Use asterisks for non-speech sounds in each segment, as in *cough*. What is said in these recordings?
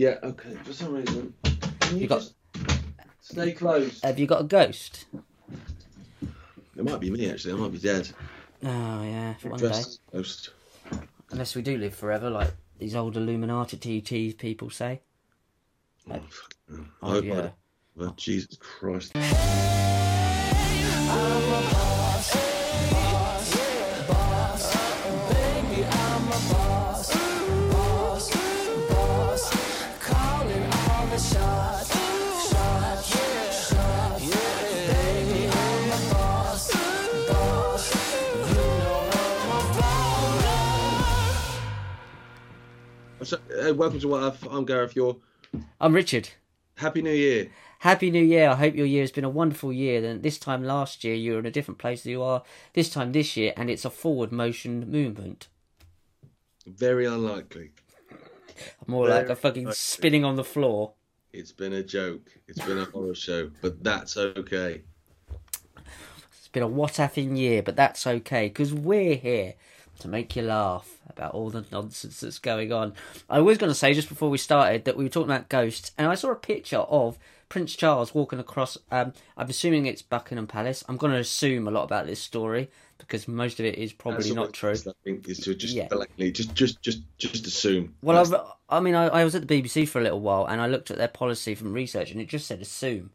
Yeah, okay. For some reason, can you, You got- just stay close? Have you got a ghost? It might be me actually. I might be dead. Oh yeah, one day. Dressed as a ghost. Unless we do live forever, like these old Illuminati TT people say. Oh, fuck. Oh, I Oh hope I yeah. don't. Well, Jesus Christ. So, uh, welcome to what I've, I'm Gareth. You're. I'm Richard. Happy New Year. Happy New Year. I hope your year has been a wonderful year. Then this time last year you were in a different place than you are this time this year, and it's a forward motion movement. Very unlikely. More like a fucking likely. spinning on the floor. It's been a joke. It's been a horror *laughs* show, but that's okay. It's been a what effing year, but that's okay because we're here to make you laugh about all the nonsense that's going on. I was going to say just before we started that we were talking about ghosts, and I saw a picture of Prince Charles walking across. Um, I'm assuming it's Buckingham Palace. I'm going to assume a lot about this story because most of it is probably not true. I think is to just Yeah. just just just just assume. Well, I, I mean, I, I was at the BBC for a little while, and I looked at their policy from research, and it just said assume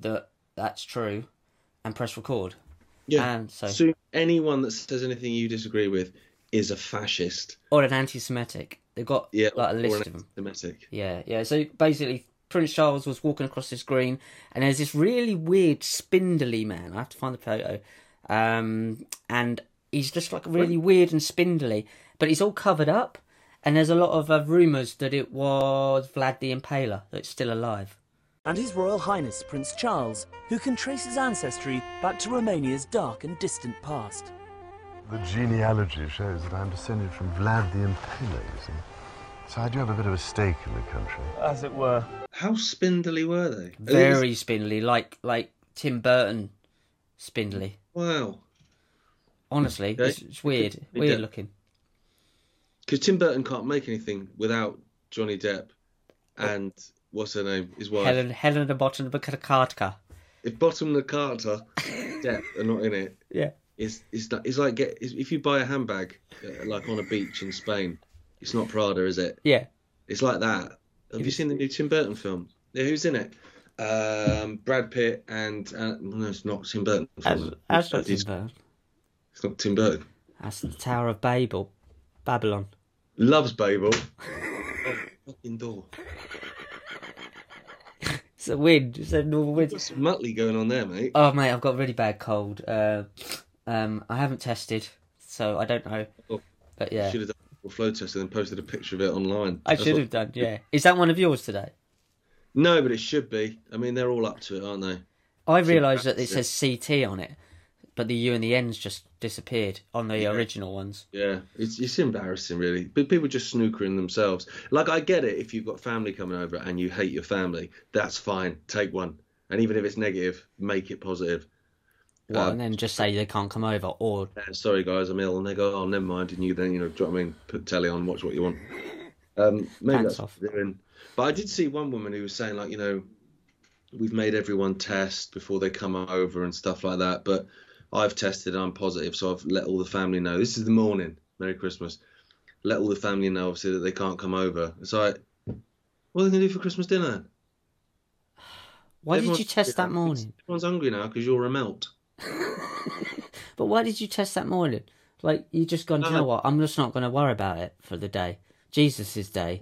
that that's true, and press record. Yeah. And so, assume anyone that says anything you disagree with is a fascist. or an anti-Semitic. They've got Yeah, like a list of them. anti-Semitic. Yeah, yeah. So basically, Prince Charles was walking across this green, and there's this really weird, spindly man. I have to find the photo. Um, and he's just like really weird and spindly, but he's all covered up. And there's a lot of uh, rumours that it was Vlad the Impaler that's still alive. And His Royal Highness Prince Charles, who can trace his ancestry back to Romania's dark and distant past. The genealogy shows that I'm descended from Vlad the Impaler, you see. So I do have a bit of a stake in the country. As it were. How spindly were they? Very spindly, like like Tim Burton spindly. Wow. Honestly, Okay. it's, it's weird, He weird did. looking. Because Tim Burton can't make anything without Johnny Depp and what's her name, his wife. Helen Helen the Bottom Cartka. If Bottom of the Carter, *laughs* Depp are not in it, Yeah. it's it's like, it's like get it's, if you buy a handbag uh, like on a beach in Spain, it's not Prada, is it? Yeah. It's like that. Have you seen the new Tim Burton film? Yeah, who's in it? Um, Brad Pitt and uh, no, it's not Tim Burton. As, as not Tim it's, Burton. it's not Tim Burton. That's the Tower of Babel. Babylon. Loves Babel. *laughs* oh, fucking door. It's a wind. It's a normal wind. What's Muttley going on there, mate? Oh, mate, I've got a really bad cold. Uh, um, I haven't tested, so I don't know. Oh. But yeah, Should have done a flow test and then posted a picture of it online. I That's should what- have done. Yeah. Is that one of yours today? No, but it should be. I mean, they're all up to it, aren't they? I realised that it says CT on it, but the U and the N's just disappeared on the Yeah. original ones. Yeah, it's it's embarrassing, really. But people just snookering themselves. Like I get it if you've got family coming over and you hate your family, that's fine. Take one, and even if it's negative, make it positive. Well, Um, and then just say they can't come over, or "Uh, sorry guys, I'm ill, and they go, oh, never mind, and you then you know, do you know what I mean? Put telly on, watch what you want. Um, maybe Pants that's off. doing. But I did see one woman who was saying like, you know, we've made everyone test before they come over and stuff like that, but I've tested and I'm positive, so I've let all the family know. This is the morning. Merry Christmas. Let all the family know, obviously, that they can't come over. It's like, what are they going to do for Christmas dinner? *sighs* why did you test that morning? Everyone's hungry now because you're a melt. *laughs* But why did you test that morning? Like you just gone, "Do you know what? I'm just not going to worry about it for the day. Jesus' day.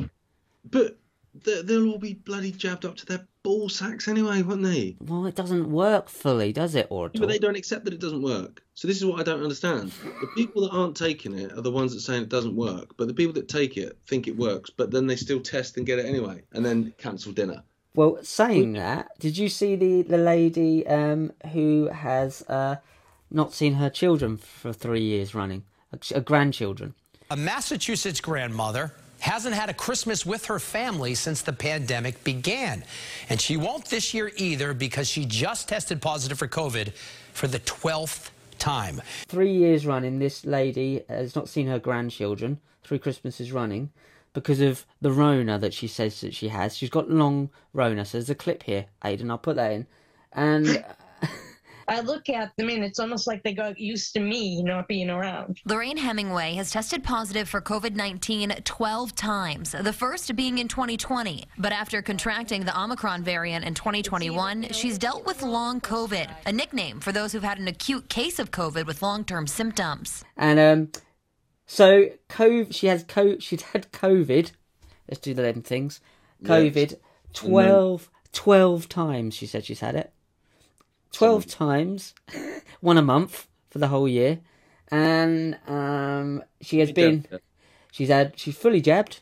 But they'll all be bloody jabbed up to their ball sacks anyway, weren't they? Well, it doesn't work fully, does it? Or at But they don't accept that it doesn't work. So this is what I don't understand. The people that aren't taking it are the ones that saying it doesn't work. But the people that take it think it works, but then they still test and get it anyway, and then cancel dinner. Well, saying that, did you see the the lady um, who has uh, not seen her children for three years running, uh, grandchildren? A Massachusetts grandmother hasn't had a Christmas with her family since the pandemic began. And she won't this year either because she just tested positive for COVID for the 12th time. Three years running, this lady has not seen her grandchildren. Three Christmases running. because of the Rona that she says that she has. She's got long Rona. So there's a clip here, Aidan. I'll put that in. And *laughs* I look at them and it's almost like they got used to me not being around. Lorraine Hemingway has tested positive for COVID 19 12 times, the first being in 2020. But after contracting the Omicron variant in 2021, she's dealt with long COVID, a nickname for those who've had an acute case of COVID with long term symptoms. and um, so COVID, she has co- she'd had COVID. Let's do the them things. COVID 12, 12 times. She said she's had it. Twelve times, *laughs* one a month for the whole year, and um, she has been. She's had. She's fully jabbed.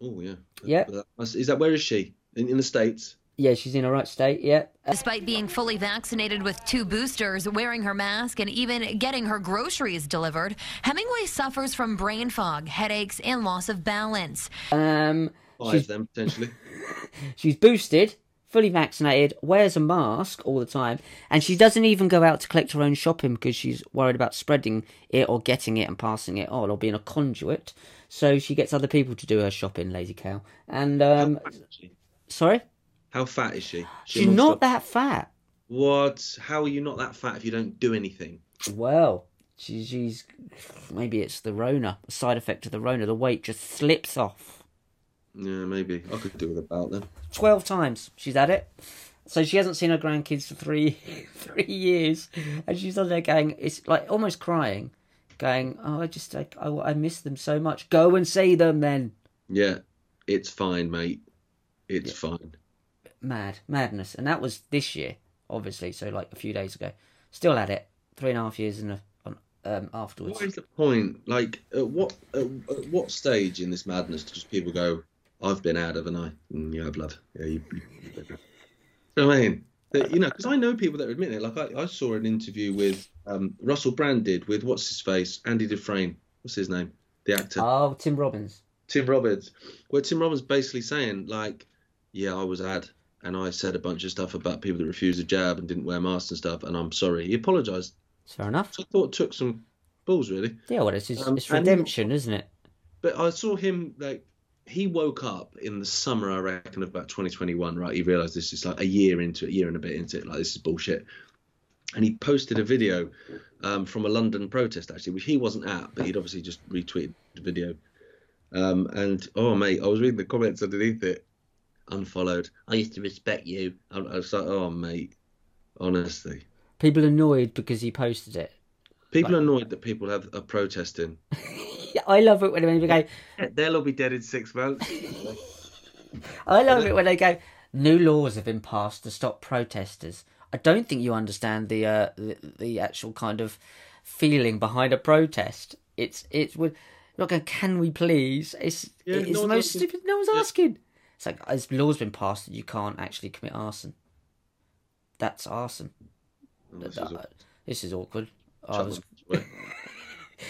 Oh yeah. Yeah. Is that where is she? In, in the states? Yeah, she's in a right state. Yeah. Despite being fully vaccinated with two boosters, wearing her mask, and even getting her groceries delivered, Hemingway suffers from brain fog, headaches, and loss of balance. Um, Five she's them potentially. *laughs* she's boosted, fully vaccinated, wears a mask all the time, and she doesn't even go out to collect her own shopping because she's worried about spreading it or getting it and passing it on or being a conduit. So she gets other people to do her shopping, lazy cow. And um, How sorry, How fat is she? She she's not that fat. What? How are you not that fat if you don't do anything? Well, she, she's maybe it's the Rona, a side effect of the Rona. The weight just slips off. Yeah, maybe I could do with about then. 12 times she's had it. So she hasn't seen her grandkids for three *laughs* three years, and she's on there going, it's like almost crying, going, "Oh, I just like I, I miss them so much. Go and see them then." Yeah, it's fine, mate. It's fine. Mad madness, and that was this year, obviously. So like a few days ago, still had it. Three and a half years in a, um, afterwards. What is the point? Like, at what at, at what stage in this madness do just people go, "I've been out, haven't I?" Mm, yeah, love. Yeah, you. you you I mean, That- you know, because I know people that admit it. Like, I, I saw an interview with um, Russell Brand did with what's his face, Andy Dufresne. What's his name? The actor. Oh, Tim Robbins. Tim Robbins, where Tim Robbins basically saying like, yeah, I was ad, and I said a bunch of stuff about people that refused a jab and didn't wear masks and stuff, and I'm sorry. He apologised. Fair enough. So I thought it took some balls really. Yeah, well, it's, it's, Um, it's redemption, isn't it? But I saw him like he woke up in the summer, I reckon, of about 2021. Right, he realised this is like a year into it, a year and a bit into it. Like this is bullshit. And he posted a video um, from a London protest actually, which he wasn't at, but he'd obviously just retweeted the video. Um, and oh mate, I was reading the comments underneath it. Unfollowed. I used to respect you. I, I was like, oh mate, honestly, People annoyed because he posted it. people annoyed that people have are protesting. *laughs* Yeah, I love it when people go, They'll all be dead in six months. *laughs* I love it when they go, new laws have been passed to stop protesters. I don't think you understand the uh, the, the actual kind of feeling behind a protest. It's it's with not going. Can we please? It's Yeah, it's no the most asking. stupid. No one's Yeah. asking. It's like as laws been passed that you can't actually commit arson. That's arson. This is all- This is awkward. I Chuck was them.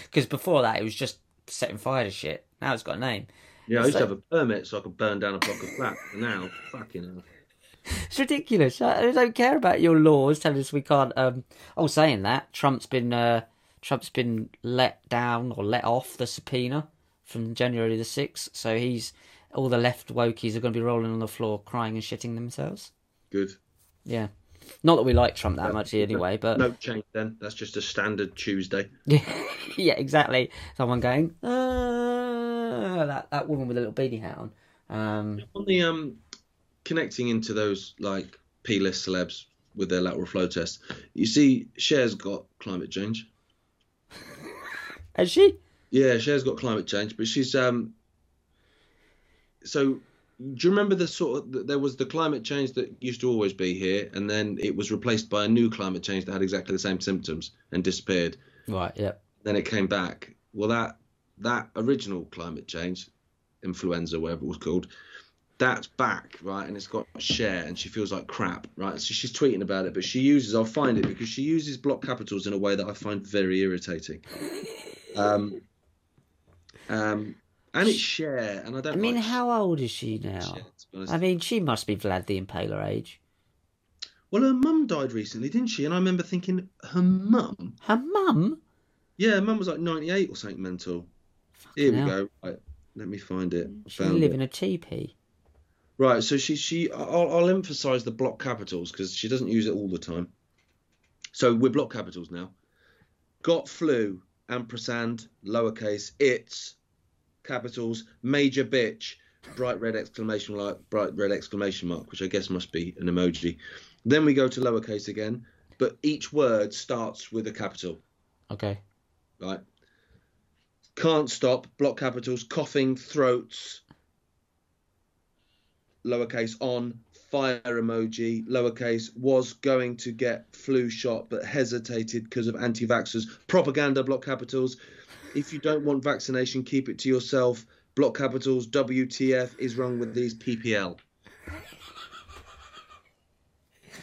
because *laughs* before that it was just setting fire to shit. Now it's got a name. Yeah, I used So- to have a permit so I could burn down a block of flats. Now, *laughs* fucking hell. It's ridiculous. I I don't care about your laws telling us we can't. Um, oh, saying that Trump's been uh, Trump's been let down or let off the subpoena from January the sixth. So he's all the left wokies are going to be rolling on the floor, crying and shitting themselves. Good. Yeah, not that we like Trump that much anyway, but No change then. That's just a standard Tuesday. *laughs* yeah, exactly. Someone going, uh, that that woman with a little beanie hat on. Um, On the um, connecting into those like P-list celebs with their lateral flow test, you see, Cher's got climate change. *laughs* has she? Yeah, Cher's got climate change, but she's um. So, do you remember the sort of there was the climate change that used to always be here, and then it was replaced by a new climate change that had exactly the same symptoms and disappeared. Right. Yeah. then it came back. Well, that that original climate change, influenza, whatever it was called, that's back, right? And it's got Cher, and she feels like crap, right? So she's tweeting about it, but she uses, I'll find it because she uses block capitals in a way that I find very irritating. *laughs* Um, um, and it's Cher, and I don't. I mean, like how old is she now? Cher, to be honest. I mean, she must be Vlad the Impaler age. well, her mum died recently, didn't she? And I remember thinking, her mum. Her mum? Yeah, mum was like 98 or something mental. Here we hell. go. Right. Let me find it. She live it. in a teepee. Right, so she she I'll, I'll emphasize the block capitals because she doesn't use it all the time. So we're block capitals now. Got flu, ampersand, lowercase, it's, capitals, major bitch, bright red exclamation mark, bright red exclamation mark, which I guess must be an emoji. Then we go to lowercase again, but each word starts with a capital, Okay. right? Can't stop, block capitals, coughing, throats, lowercase on, fire emoji, lowercase, was going to get flu shot but hesitated because of anti vaxxers, propaganda, block capitals. If you don't want vaccination, keep it to yourself. Block capitals, WTF is wrong with these PPL.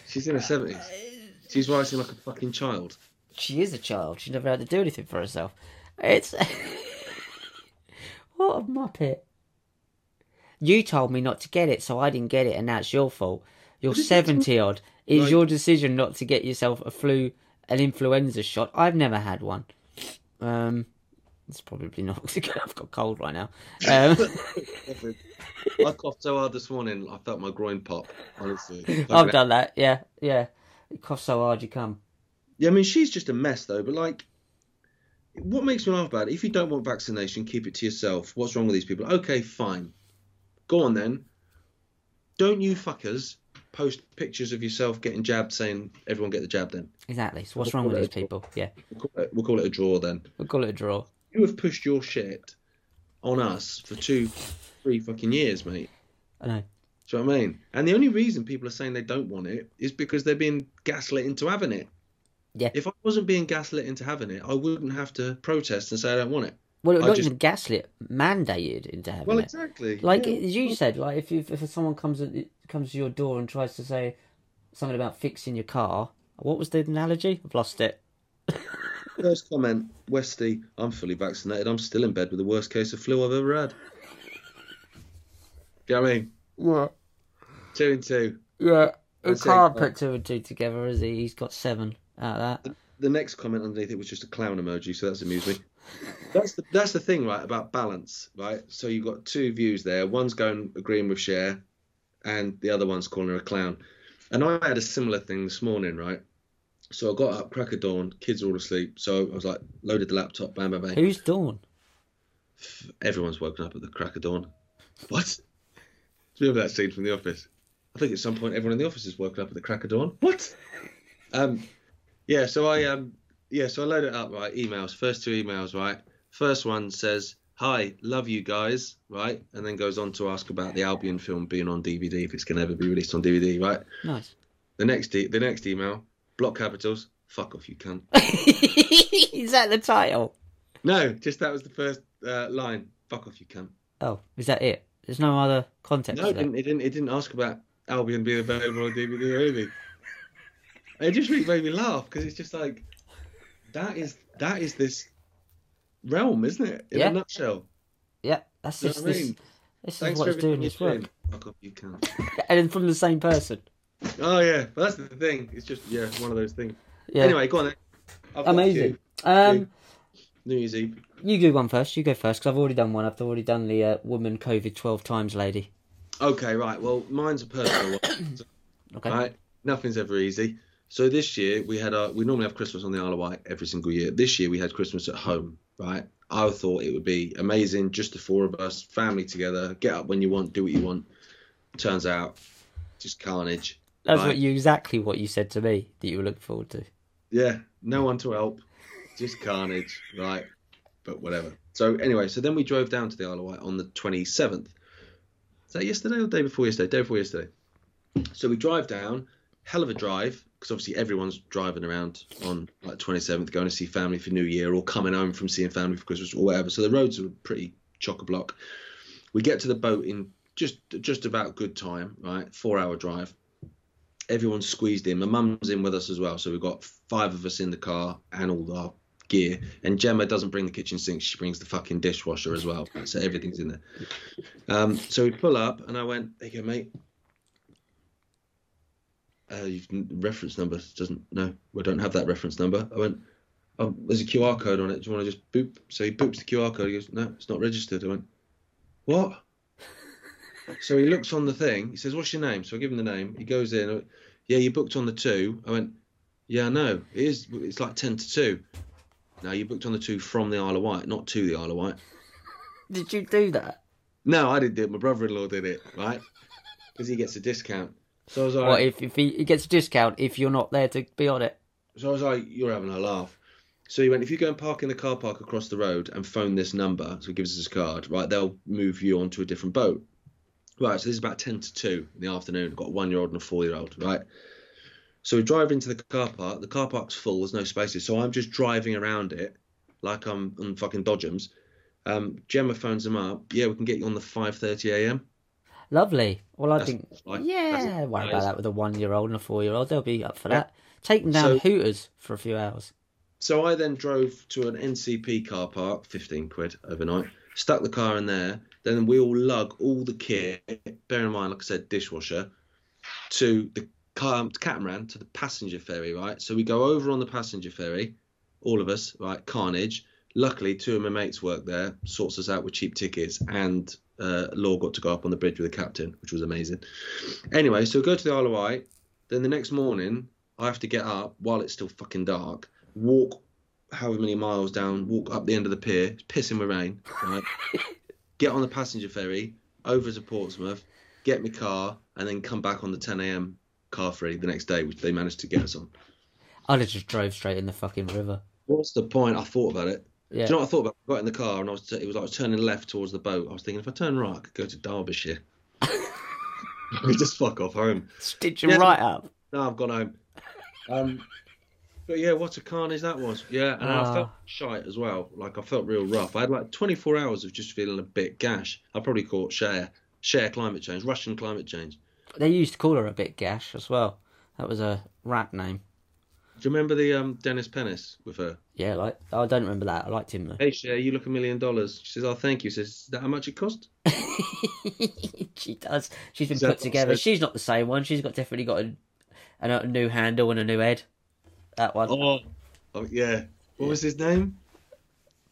She's in her 70s. She's writing like a fucking child. She is a child. She never had to do anything for herself. It's *laughs* what a muppet. You told me not to get it, so I didn't get it, and that's your fault. You're seventy odd. It's Like- your decision not to get yourself a flu, an influenza shot. I've never had one. Um, it's probably not. *laughs* I've got cold right now. *laughs* Um, I coughed so hard this morning, I felt my groin pop. Honestly, *laughs* I've done that. Yeah, yeah. You cough so hard you come. Yeah, I mean, she's just a mess, though. But like, what makes me laugh about it? If you don't want vaccination, keep it to yourself. What's wrong with these people? Okay, fine. Go on then. Don't you fuckers post pictures of yourself getting jabbed, saying everyone get the jab. Then Exactly. So what's wrong with these people? Yeah, we'll call it, we'll call it a draw. Then we'll call it a draw. You have pushed your shit on us for two, three fucking years, mate. I know. Do you know what I mean? And the only reason people are saying they don't want it is because they're being gaslit into having it. Yeah. If I wasn't being gaslit into having it, I wouldn't have to protest and say I don't want it. Well, not just- even gaslit, mandated into having Well, it. Well, exactly. Like Yeah. as you said, like if you, if someone comes at, comes to your door and tries to say something about fixing your car, what was the analogy? I've lost it. *laughs* First comment, Westy, I'm fully vaccinated. I'm still in bed with the worst case of flu I've ever had. Do you know what I mean? Yeah, Two and two. yeah. He That's it. can't put two and two together, has he? He's got seven out of that. The next comment underneath it was just a clown emoji, so that's amused me. That's the that's the thing, right, about balance, right? So you've got two views there. One's going agreeing with Cher, and the other one's calling her a clown. And I had a similar thing this morning, right? So I got up, crack of dawn, kids are all asleep. So I was like, loaded the laptop, bam, bam, bam. Who's Dawn? Everyone's woken up at the crack of dawn. *laughs* What? Do you remember that scene from The Office? I think at some point everyone in the office has woken up at the crack of dawn. What? *laughs* Um, yeah. So I um, yeah. So I load it up. Right, emails. First two emails. Right. First one says, "Hi, love you guys." Right, and then goes on to ask about the Albion film being on DVD if it's going to ever be released on DVD. Right. Nice. The next e- the next email, block capitals. Fuck off, you cunt. *laughs* is that the title? No, just that was the first uh, line. Fuck off, you cunt. Oh, is that it? There's no other context. No, it didn't, it didn't. It didn't ask about Albion being available on DVD or anything. It just really made me laugh because it's just like that is that is this realm, isn't it? In Yeah. a nutshell. Yeah, that's You just I this. mean? This is Thanks what for it's doing this work. Fuck off, you can. *laughs* and from the same person. Oh yeah, but that's the thing. It's just yeah, one of those things. Yeah. Anyway, go on then. I've amazing. Um, New Year's Eve. you do one first. You go first because I've already done one. I've already done the uh, woman COVID twelve times lady. Okay, right. Well, mine's a personal one. *coughs* Okay. Right, nothing's ever easy. So this year we had our we normally have Christmas on the Isle of Wight every single year. This year we had Christmas at home. Right, I thought it would be amazing, just the four of us, family together, get up when you want, do what you want. Turns out, just carnage. That's Right. what you exactly what you said to me that you were looking forward to. Yeah, no one to help, just carnage. Right, but whatever. So anyway, so then we drove down to the Isle of Wight on the 27th. Is that yesterday or the day before yesterday? Day before yesterday. So we drive down, hell of a drive, because obviously everyone's driving around on like 27th, going to see family for New Year or coming home from seeing family for Christmas or whatever. So the roads are pretty chock a block. We get to the boat in just just about good time, right? Four hour drive. Everyone's squeezed in. My mum's in with us as well, so we've got five of us in the car and all our gear. And Gemma doesn't bring the kitchen sink; she brings the fucking dishwasher as well. So everything's in there. Um, so we pull up, and I went, "There you go, mate." Uh, reference number doesn't no, we don't have that reference number. I went, oh, there's a QR code on it. Do you want to just boop? So he boops the QR code. He goes, no, it's not registered. I went, what? So he looks on the thing. He says, "What's your name?" So I give him the name. He goes in. Went, Yeah, you booked on the two. I went, Yeah, I know. It is. It's like ten to two. No, you booked on the two from the Isle of Wight, not to the Isle of Wight. Did you do that? No, I didn't do it. My brother-in-law did it, right? Because he gets a discount. So I was like, What if, if he, he gets a discount if you're not there to be on it? So I was like, "You're having a laugh." So he went, "If you go and park in the car park across the road and phone this number, so he gives us his card, right? They'll move you onto a different boat." Right. So this is about ten to two in the afternoon. I've got a one-year-old and a four-year-old, right? So we drive into the car park. The car park's full. There's no spaces. So I'm just driving around it like I'm on fucking Dodgems. Um, Gemma phones him up. Yeah, we can get you on the 5:30 a.m. Lovely. Well, I That's think, like- yeah, that's- worry about that with a one year old and a four year old. They'll be up for Yeah. that. Take them down So- Hooters for a few hours. So I then drove to an NCP car park, 15 quid overnight, stuck the car in there. Then we all lug all the kit, bear in mind, like I said, dishwasher, to the car, catamaran, to the passenger ferry, right? So we go over on the passenger ferry, all of us, right? Carnage. Luckily, two of my mates work there, sorts us out with cheap tickets, and uh, Law got to go up on the bridge with the captain, which was amazing. Anyway, so we go to the Isle of Wight. Then the next morning, I have to get up while it's still fucking dark, walk however many miles down, walk up the end of the pier, pissing with rain, right? *laughs* get on the passenger ferry over to Portsmouth, get my car, and then come back on the 10 a.m. car free the next day, which they managed to get us on. I'd have just drove straight in the fucking river. What's the point? I thought about it. Yeah. Do you know what I thought about? I got in the car and I was it was like I was turning left towards the boat. I was thinking if I turn right, I could go to Derbyshire. we *laughs* *laughs* just fuck off home. Stitch them Yeah. right up. No, I've gone home. Um, but yeah, what a carnage that was. Yeah, and I Ah. felt shite as well. Like I felt real rough. I had like 24 hours of just feeling a bit gash. I probably caught Cher Cher climate change, Russian climate change. They used to call her a bit gash as well. That was a rap name. Do you remember the um, Dennis Pennis with her? Yeah, like I don't remember that. I liked him though. Hey, Cher, you look a million dollars. She says, "Oh, thank you." She says, "Is that how much it cost?" *laughs* she does. She's been Is put together. She's not the same one. She's got definitely got a, a new handle and a new head. That one. Oh, oh yeah. What was his name?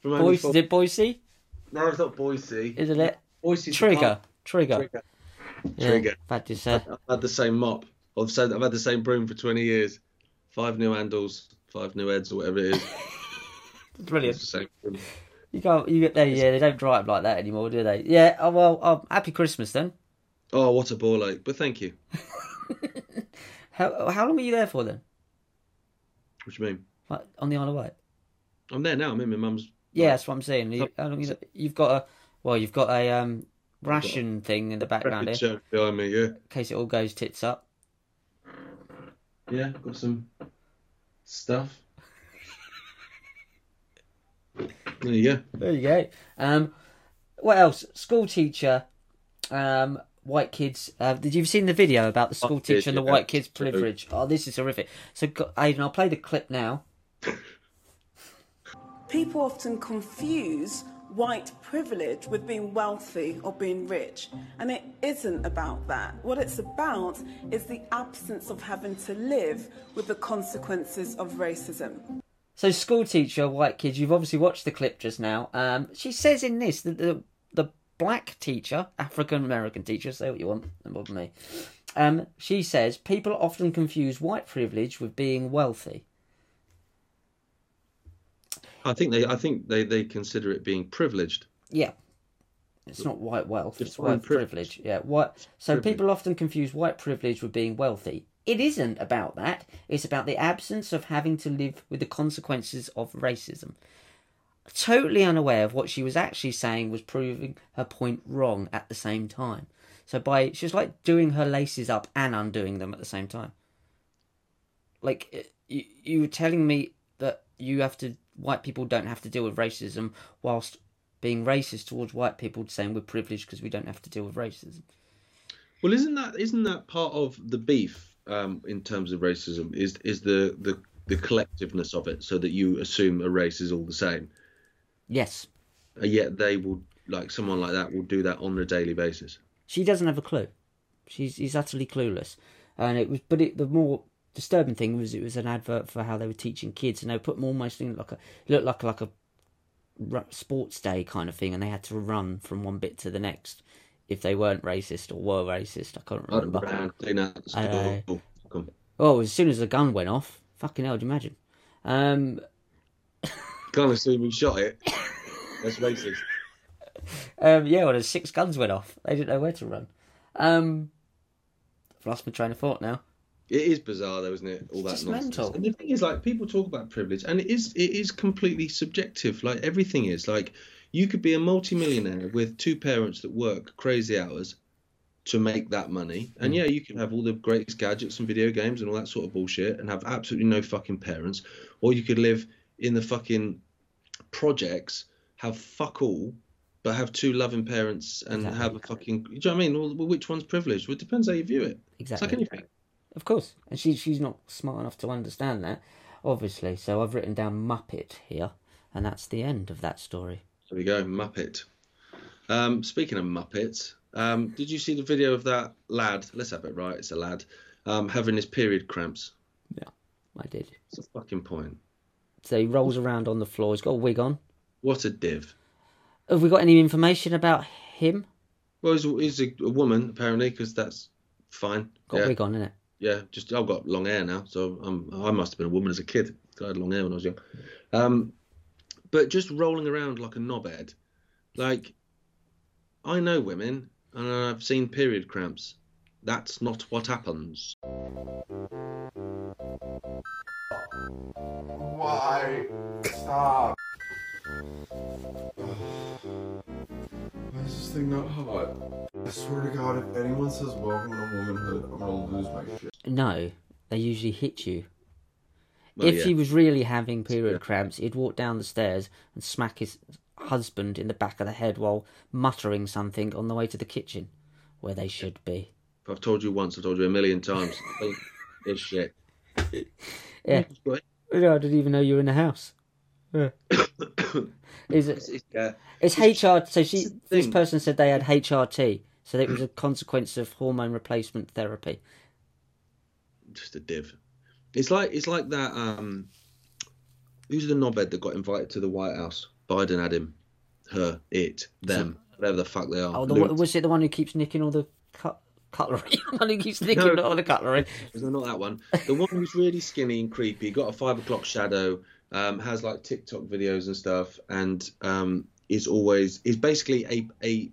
From Boycie, is it Boycie? No, it's not Boycie. Isn't it? Boycie's the Trigger. Trigger. Trigger. Yeah, Trigger. Bad to say. I've had the same mop. I've said I've had the same broom for 20 years. Five new handles, five new heads, or whatever it is. *laughs* Brilliant. It's the same broom. You can't. You get there. Yeah, they don't dry up like that anymore, do they? Yeah. Oh well. Oh, happy Christmas then. Oh, what a ball ache! But thank you. *laughs* How how long were you there for then? What do you mean? Like, on the Isle of Wight. I'm there now. I'm in my mum's. Yeah, that's what I'm saying. You, how long you, you've got a well, you've got a um ration thing in the background here, behind me. Yeah, in case it all goes tits up. yeah. Got some stuff. There you go. There you go. Um, what else? School teacher, um, white kids. Uh, did you have seen the video about the school I teacher and the yeah. white kids privilege? Oh, this is horrific. So, Aidan, I'll play the clip now. People often confuse white privilege with being wealthy or being rich, and it isn't about that. What it's about is the absence of having to live with the consequences of racism. So, school teacher, white kids. You've obviously watched the clip just now. Um, she says in this that the the black teacher, African American teacher, say what you want, don't bother me. Um, she says people often confuse white privilege with being wealthy. I think they. I think they. They consider it being privileged. Yeah. It's not white wealth, it's Define white privilege. privilege. Yeah. What so Privilege. people often confuse white privilege with being wealthy. It isn't about that. It's about the absence of having to live with the consequences of racism. Totally unaware of what she was actually saying was proving her point wrong at the same time. So by she was like doing her laces up and undoing them at the same time. Like eh, you, you were telling me that you have to white people don't have to deal with racism whilst being racist towards white people saying we're privileged because we don't have to deal with racism. Well, isn't that isn't that part of the beef um, in terms of racism? Is is the, the the collectiveness of it, so that you assume a race is all the same, Yes. and yet they will like someone like that will do that on a daily basis. She doesn't have a clue. She's he's utterly clueless. And it was but it the more disturbing thing was it was an advert for how they were teaching kids and they were putting almost in like a looked like like a sports day kind of thing, and they had to run from one bit to the next if they weren't racist or were racist. I can't remember. around doing that at I know. school. Fuck 'em. Oh, as soon as the gun went off, fucking hell, do you imagine? Um, *laughs* Can't assume we shot it. That's racist. um, yeah, well, the six guns went off. They didn't know where to run. Um, I've lost my train of thought now. It is bizarre, though, isn't it? All that just nonsense. mental. And the thing is, like, people talk about privilege, and it is it is completely subjective. Like everything is. Like you could be a multimillionaire with two parents that work crazy hours to make that money, and yeah, you can have all the greatest gadgets and video games and all that sort of bullshit, and have absolutely no fucking parents, or you could live in the fucking projects, have fuck all. But have two loving parents and Exactly. have a fucking. Do you know what I mean? Well, which one's privileged? Well, it depends how you view it. It's like Exactly. anything. Of course, and she she's not smart enough to understand that, obviously. So I've written down Muppet here, and that's the end of that story. There we go, Muppet. Um, speaking of Muppets, um, did you see the video of that lad? Let's have it right. It's a lad um, having his period cramps. Yeah, I did. What's the fucking point? So he rolls around on the floor. He's got a wig on. What a div. Have we got any information about him? Well, he's, he's a, a woman apparently, because that's fine. Got yeah, a wig on, innit? yeah. Just I've got long hair now, so I'm, I must have been a woman as a kid. I had long hair when I was young. Um, but just rolling around like a knobhead, like I know women and I've seen period cramps. That's not what happens. Why? Stop. Why is this thing not hot? I swear to God, if anyone says welcome to womanhood, I'm gonna lose my shit. No, they usually hit you. Well, if yeah. he was really having period cramps, he'd walk down the stairs and smack his husband in the back of the head while muttering something on the way to the kitchen, where they should be. I've told you once, I've told you a million times. *laughs* Think It's shit. Yeah. No, I didn't even know you were in the house. Yeah. *coughs* Is it? It's, it's, uh, It's HR. So she, the this person said they had HRT, so it was a *coughs* consequence of hormone replacement therapy. just a div. It's like it's like that. Um, who's the knobhead that got invited to the White House? Biden had him, her, it, them, whatever the fuck they are. Oh, the, was it the one who keeps nicking all the cut, cutlery? one who keeps nicking No. all the cutlery. No, not that one. The one who's really skinny and creepy, got a five o'clock shadow, um, has like TikTok videos and stuff, and um, is always is basically a a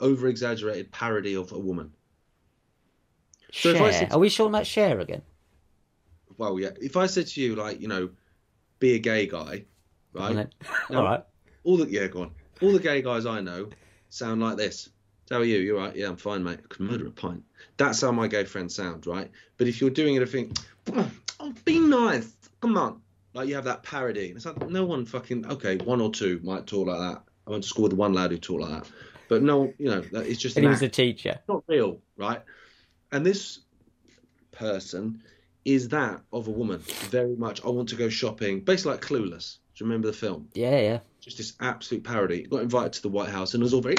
over exaggerated parody of a woman. So if I Cher. said- Are we talking about Cher again? Well, yeah. If I said to you like, you know, be a gay guy, right? then. No, All right. All the yeah, go on. All the gay guys I know sound like this. How are you? You're right. Yeah, I'm fine, mate. I could murder a pint. That's how my gay friends sound, right? But if you're doing it, I think, oh, be nice. Come on. Like you have that parody. It's like no one fucking okay. One or two might talk like that. I went to school with one lad who talked like that. But no, you know, it's just And he was a teacher. It's not real, right? And this person is that of a woman. Very much. I want to go shopping. Basically like Clueless. Do you remember the film? Yeah, yeah. just this absolute parody. Got invited to the White House and it was all very.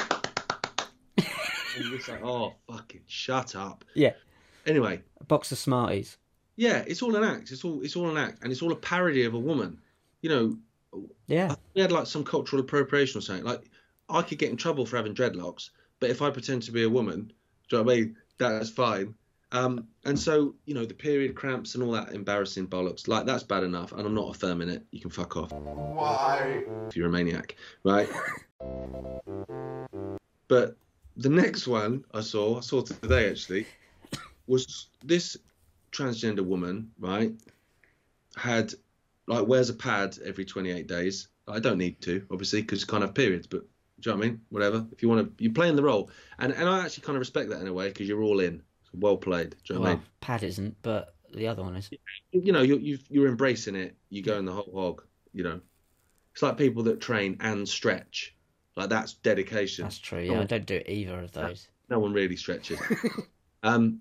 And you're just like, oh, fucking shut up. Yeah. Anyway, A box of Smarties. yeah, it's all an act. It's all it's all an act, and it's all a parody of a woman. You know, Yeah. we had like some cultural appropriation or something. Like, I could get in trouble for having dreadlocks, but if I pretend to be a woman, do you know what I mean? That's fine. Um, and so, you know, the period cramps and all that embarrassing bollocks, like that's bad enough, and I'm not affirming it. You can fuck off. Why? if you're a maniac, right? *laughs* but the next one I saw, I saw today actually, was this transgender woman, right? Had like wears a pad every 28 days. I don't need to, obviously, because you can't have periods. But do you know what I mean? Whatever. If you want to, you're playing the role, and and I actually kind of respect that in a way because you're all in. Well played. Do you know what I mean? Pad isn't, but the other one is. you know you're you've, you're embracing it you go in the whole hog you know it's like people that train and stretch like that's dedication That's true. Yeah, I don't do either of those. no one really stretches *laughs* um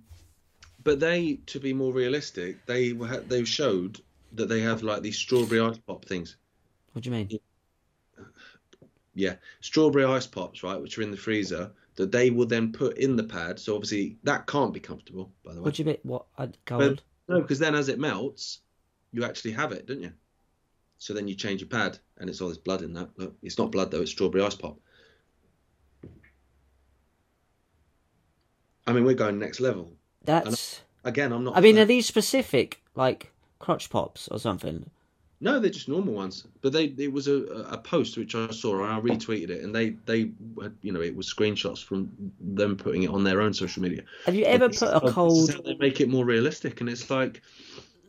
but they to be more realistic they were they showed that they have like these strawberry ice pop things What do you mean? yeah strawberry ice pops right which are in the freezer that they will then put in the pad so obviously that can't be comfortable by the way What do you mean? What? uh, But- no because then as it melts you actually have it don't you So then you change your pad, and it's all this blood in that. Look, it's not blood though; it's strawberry ice pop. I mean, we're going next level. That's. Again, I'm not. I mean, fan. are these specific, like crotch pops or something? No, they're just normal ones. But they it was a, a post which I saw and I retweeted it, and they they had, you know it was screenshots from them putting it on their own social media. Have you ever This put a how- this is cold how they make it more realistic, and it's like,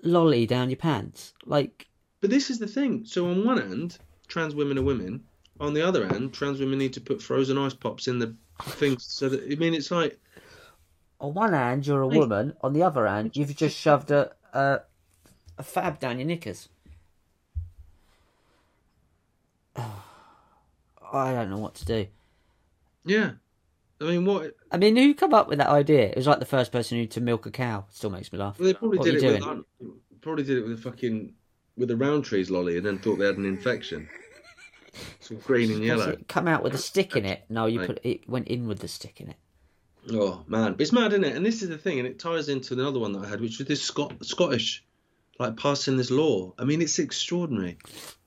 lolly down your pants? Like, but this is the thing. So on one hand, trans women are women. On the other hand, trans women need to put frozen ice pops in the things. So that I mean, it's like on one hand you're a Mate. woman, on the other hand you've just shoved a a, a fab down your knickers. *sighs* I don't know what to do. yeah. I mean, what? I mean, who come up with that idea? It was like the first person who to milk a cow. Still makes me laugh. Well, they probably what did are it with doing? probably did it with a fucking with a Rowntree's lolly, and then thought they had an infection. It's all green and yellow. it come out with a stick in it? No, you Right. put it went in with the stick in it. Oh man, but it's mad, isn't it? And this is the thing, and it ties into another one that I had, which was this Scot- Scottish, like passing this law. I mean, it's extraordinary.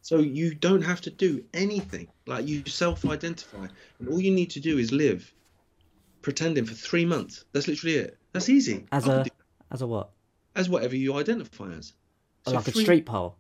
So you don't have to do anything. Like you self-identify, and all you need to do is live, pretending for three months. That's literally it. That's easy. As I a as a what? as whatever you identify as. So like a street pole.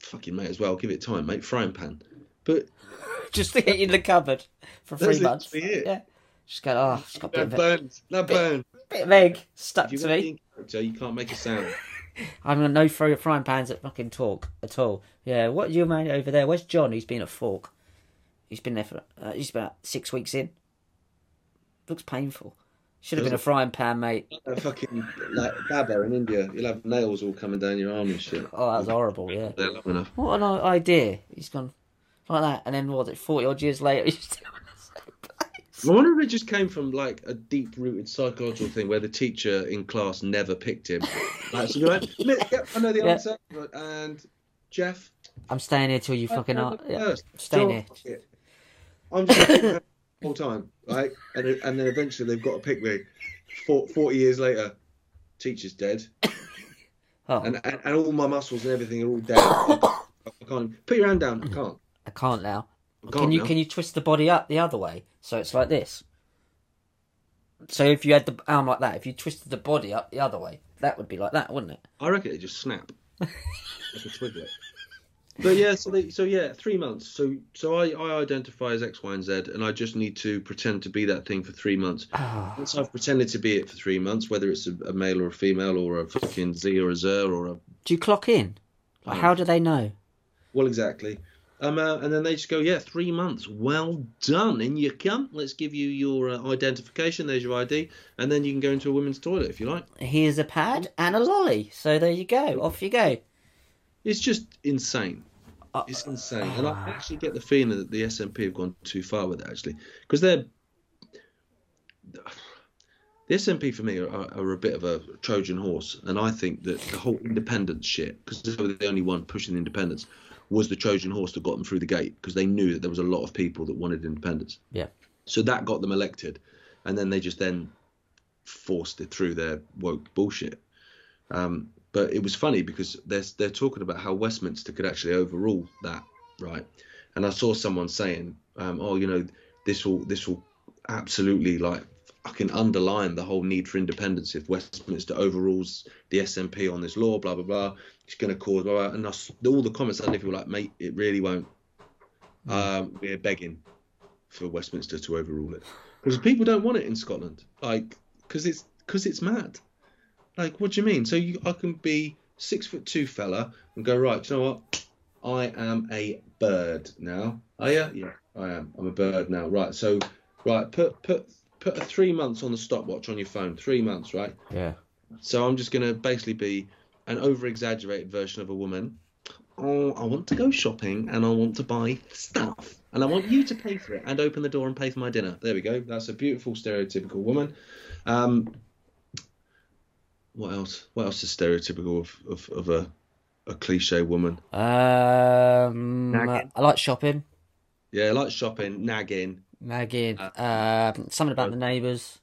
Fucking may as well give it time, mate. Frying pan. But *laughs* Just to get you in the cupboard for That's three months. it. Yeah. Just go. Oh, just got a bit that of, egg- burns. That burns. bit of egg stuck If you're to me. being character, you can't make a sound. *laughs* I'm gonna no throw your frying pans at fucking talk at all. Yeah, what you man over there? Where's John? Who's been at fork? He's been there for. Uh, he's about six weeks in. Looks painful. Should have been a frying pan, mate. That fucking like Baba in India, you'll have nails all coming down your arm and shit. Oh, that was horrible. Yeah. They're long enough. What an idea. He's gone like that, and then what? was it Forty odd years later, *laughs* he's still in the same place. I wonder if it just came from like a deep-rooted psychological thing where the teacher in class never picked him. *laughs* Like, so you're like, yep, I know the Yeah. answer. Right, And Jeff, I'm staying here till you fucking I'm are. Yeah. Staying here. I'm just gonna *coughs* pick the whole time, right? And then, and then eventually they've got to pick me. Four- Forty years later, teacher's dead, *coughs* Oh, and, and and all my muscles and everything are all dead. *coughs* I can't, put your hand down. I can't. I can't now. I Can can't you now. can you twist the body up the other way so it's like this? So if you had the arm like that, if you twisted the body up the other way, that would be like that, wouldn't it? I reckon it'd just snap. *laughs* like a twiglet. But yeah, so they, so yeah, three months. So so I, I identify as X, Y, and Z, and I just need to pretend to be that thing for three months. Ah, Once I've pretended to be it for three months, whether it's a, a male or a female or a fucking Z or a Zer or a do you clock in? Like, how do they know? well, exactly. Um, uh, and then they just go, yeah, three months. Well done. In you come. Let's give you your uh, identification. There's your ID, and then you can go into a women's toilet if you like. Here's a pad and a lolly. So there you go. Off you go. It's just insane. It's insane, and I actually get the feeling that the SNP have gone too far with it, actually, because they're the SNP for me are, are a bit of a Trojan horse, and I think that the whole independence shit, because they were the only one pushing independence, was the Trojan horse that got them through the gate, because they knew that there was a lot of people that wanted independence. Yeah. So that got them elected, and then they just then forced it through their woke bullshit. Um, but it was funny because they're they're talking about how Westminster could actually overrule that, right? And I saw someone saying, um, "Oh, you know, this will this will absolutely like fucking underline the whole need for independence if Westminster overrules the SNP on this law, blah blah blah. It's going to cause blah, blah. and I all the comments underneath were like, mate, it really won't. Um, we're begging for Westminster to overrule it because people don't want it in Scotland, like because it's because it's mad. Like, what do you mean? So you, I can be six foot two fella and go right. You know what? I am a bird now. Are you? Yeah, I am. I'm a bird now. Right. So, right. Put put put a three months on the stopwatch on your phone. Three months, right? Yeah. So I'm just gonna basically be an over exaggerated version of a woman. Oh, I want to go shopping and I want to buy stuff. And I want you to pay for it and open the door and pay for my dinner. There we go. That's a beautiful stereotypical woman. Um, what else? What else is stereotypical of, of, of a a cliche woman? Um, Nagging. I like shopping. Yeah, I like shopping, nagging. Nagging. Um, something about the neighbours.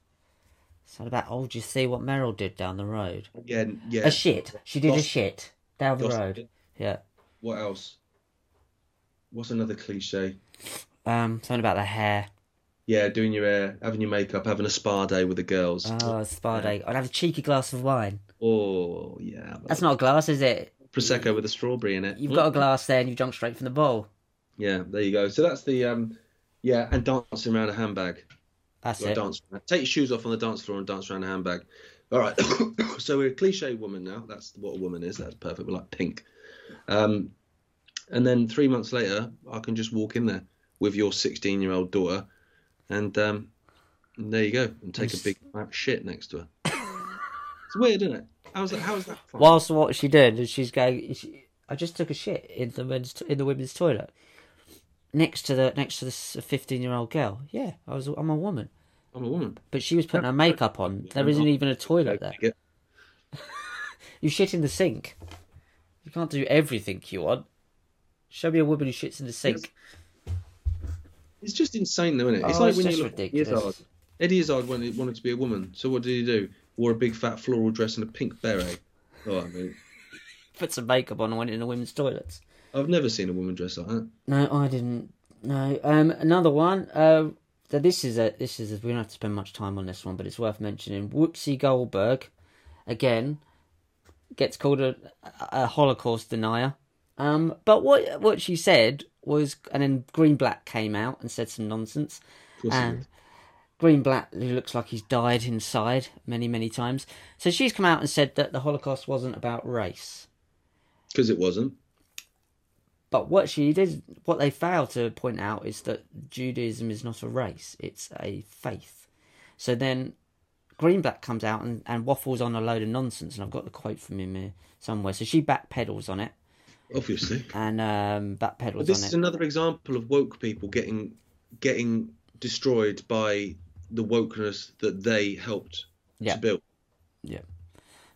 Something about, oh, do you see what Meryl did down the road? Yeah, yeah. A shit. She did a shit down the Gossip. road. Yeah. what else? What's another cliche? Um, something about the hair. Yeah, doing your hair, having your makeup, having a spa day with the girls. Oh, spa day. I'd have a cheeky glass of wine. Oh, yeah. That's not a glass, is it? prosecco with a strawberry in it. You've got a glass there and you've drunk straight from the bowl. Yeah, there you go. So that's the um, yeah, and dancing around a handbag. That's it. dance. Take your shoes off on the dance floor and dance around a handbag. All right. *coughs* so we're a cliche woman now. That's what a woman is. That's perfect. We're like pink. Um, and then three months later, I can just walk in there with your 16 year old daughter, and um, there you go, and take a big shit next to her. it's weird, isn't it? How's that? How's that? fun? Whilst what she did, and she's going. she- I just took a shit in the men's in the women's toilet next to the next to this fifteen year old girl. Yeah, I was. I'm a woman, I'm a woman. but she was putting her makeup on. There isn't even a toilet there. *laughs* You shit in the sink. You can't do everything you want. Show me a woman who shits in the sink. It's just insane, though, isn't it? It's Oh, like it's when just you look at ridiculous. Izzard. Eddie Izzard wanted, wanted to be a woman, so what did he do? Wore a big fat floral dress and a pink beret. Oh, I mean, Put some makeup on and went in the women's toilets. I've never seen a woman dress like that. No, I didn't. No. Um, another one. Uh, so this is a this is a, we don't have to spend much time on this one, but it's worth mentioning. Whoopsie Goldberg, again, gets called a, a Holocaust denier. Um, but what what she said was, and then Greenblatt came out and said some nonsense. Of course he And. Greenblatt who looks like he's died inside many many times. So she's come out and said that the Holocaust wasn't about race. Because it wasn't. But what she did, what they failed to point out is that Judaism is not a race; it's a faith. So then, Greenblatt comes out and, and waffles on a load of nonsense, and I've got the quote from him here somewhere. So she backpedals on it Obviously. and um, backpedals But this is another example of woke people getting getting destroyed by the wokeness that they helped Yeah. to build. Yeah.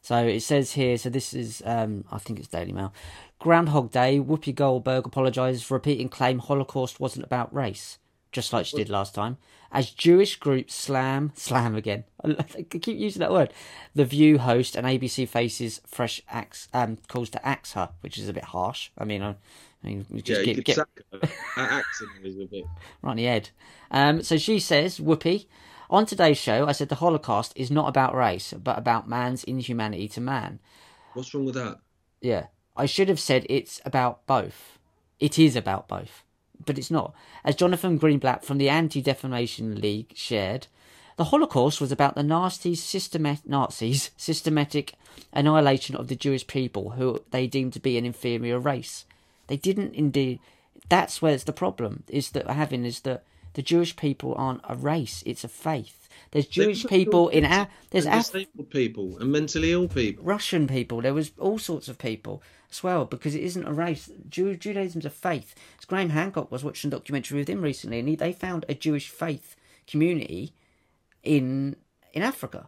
So it says here, so this is, um, I think it's Daily Mail. Groundhog Day, Whoopi Goldberg apologises for repeating claim Holocaust wasn't about race, just like she did last time. As Jewish group Slam, Slam again, *laughs* I keep using that word, The View host and ABC Faces fresh axe, um, calls to axe her, which is a bit harsh. I mean, I, I mean, we Yeah, just you get, get. Accent is a bit. *laughs* right on the head. Um, so she says, Whoopi, on today's show, I said the Holocaust is not about race, but about man's inhumanity to man. What's wrong with that? Yeah. I should have said it's about both. It is about both. But it's not. As Jonathan Greenblatt from the Anti Defamation League shared, the Holocaust was about the nasty systemat- Nazis' *laughs* systematic annihilation of the Jewish people who they deemed to be an inferior race. They didn't indeed. That's where it's the problem is that having is that the Jewish people aren't a race; it's a faith. There's Jewish people in our there's Af- disabled people and mentally ill people. Russian people. There was all sorts of people as well because it isn't a race. Jew- Judaism's a faith. As Graham Hancock was watching a documentary with him recently, and he, they found a Jewish faith community in in Africa.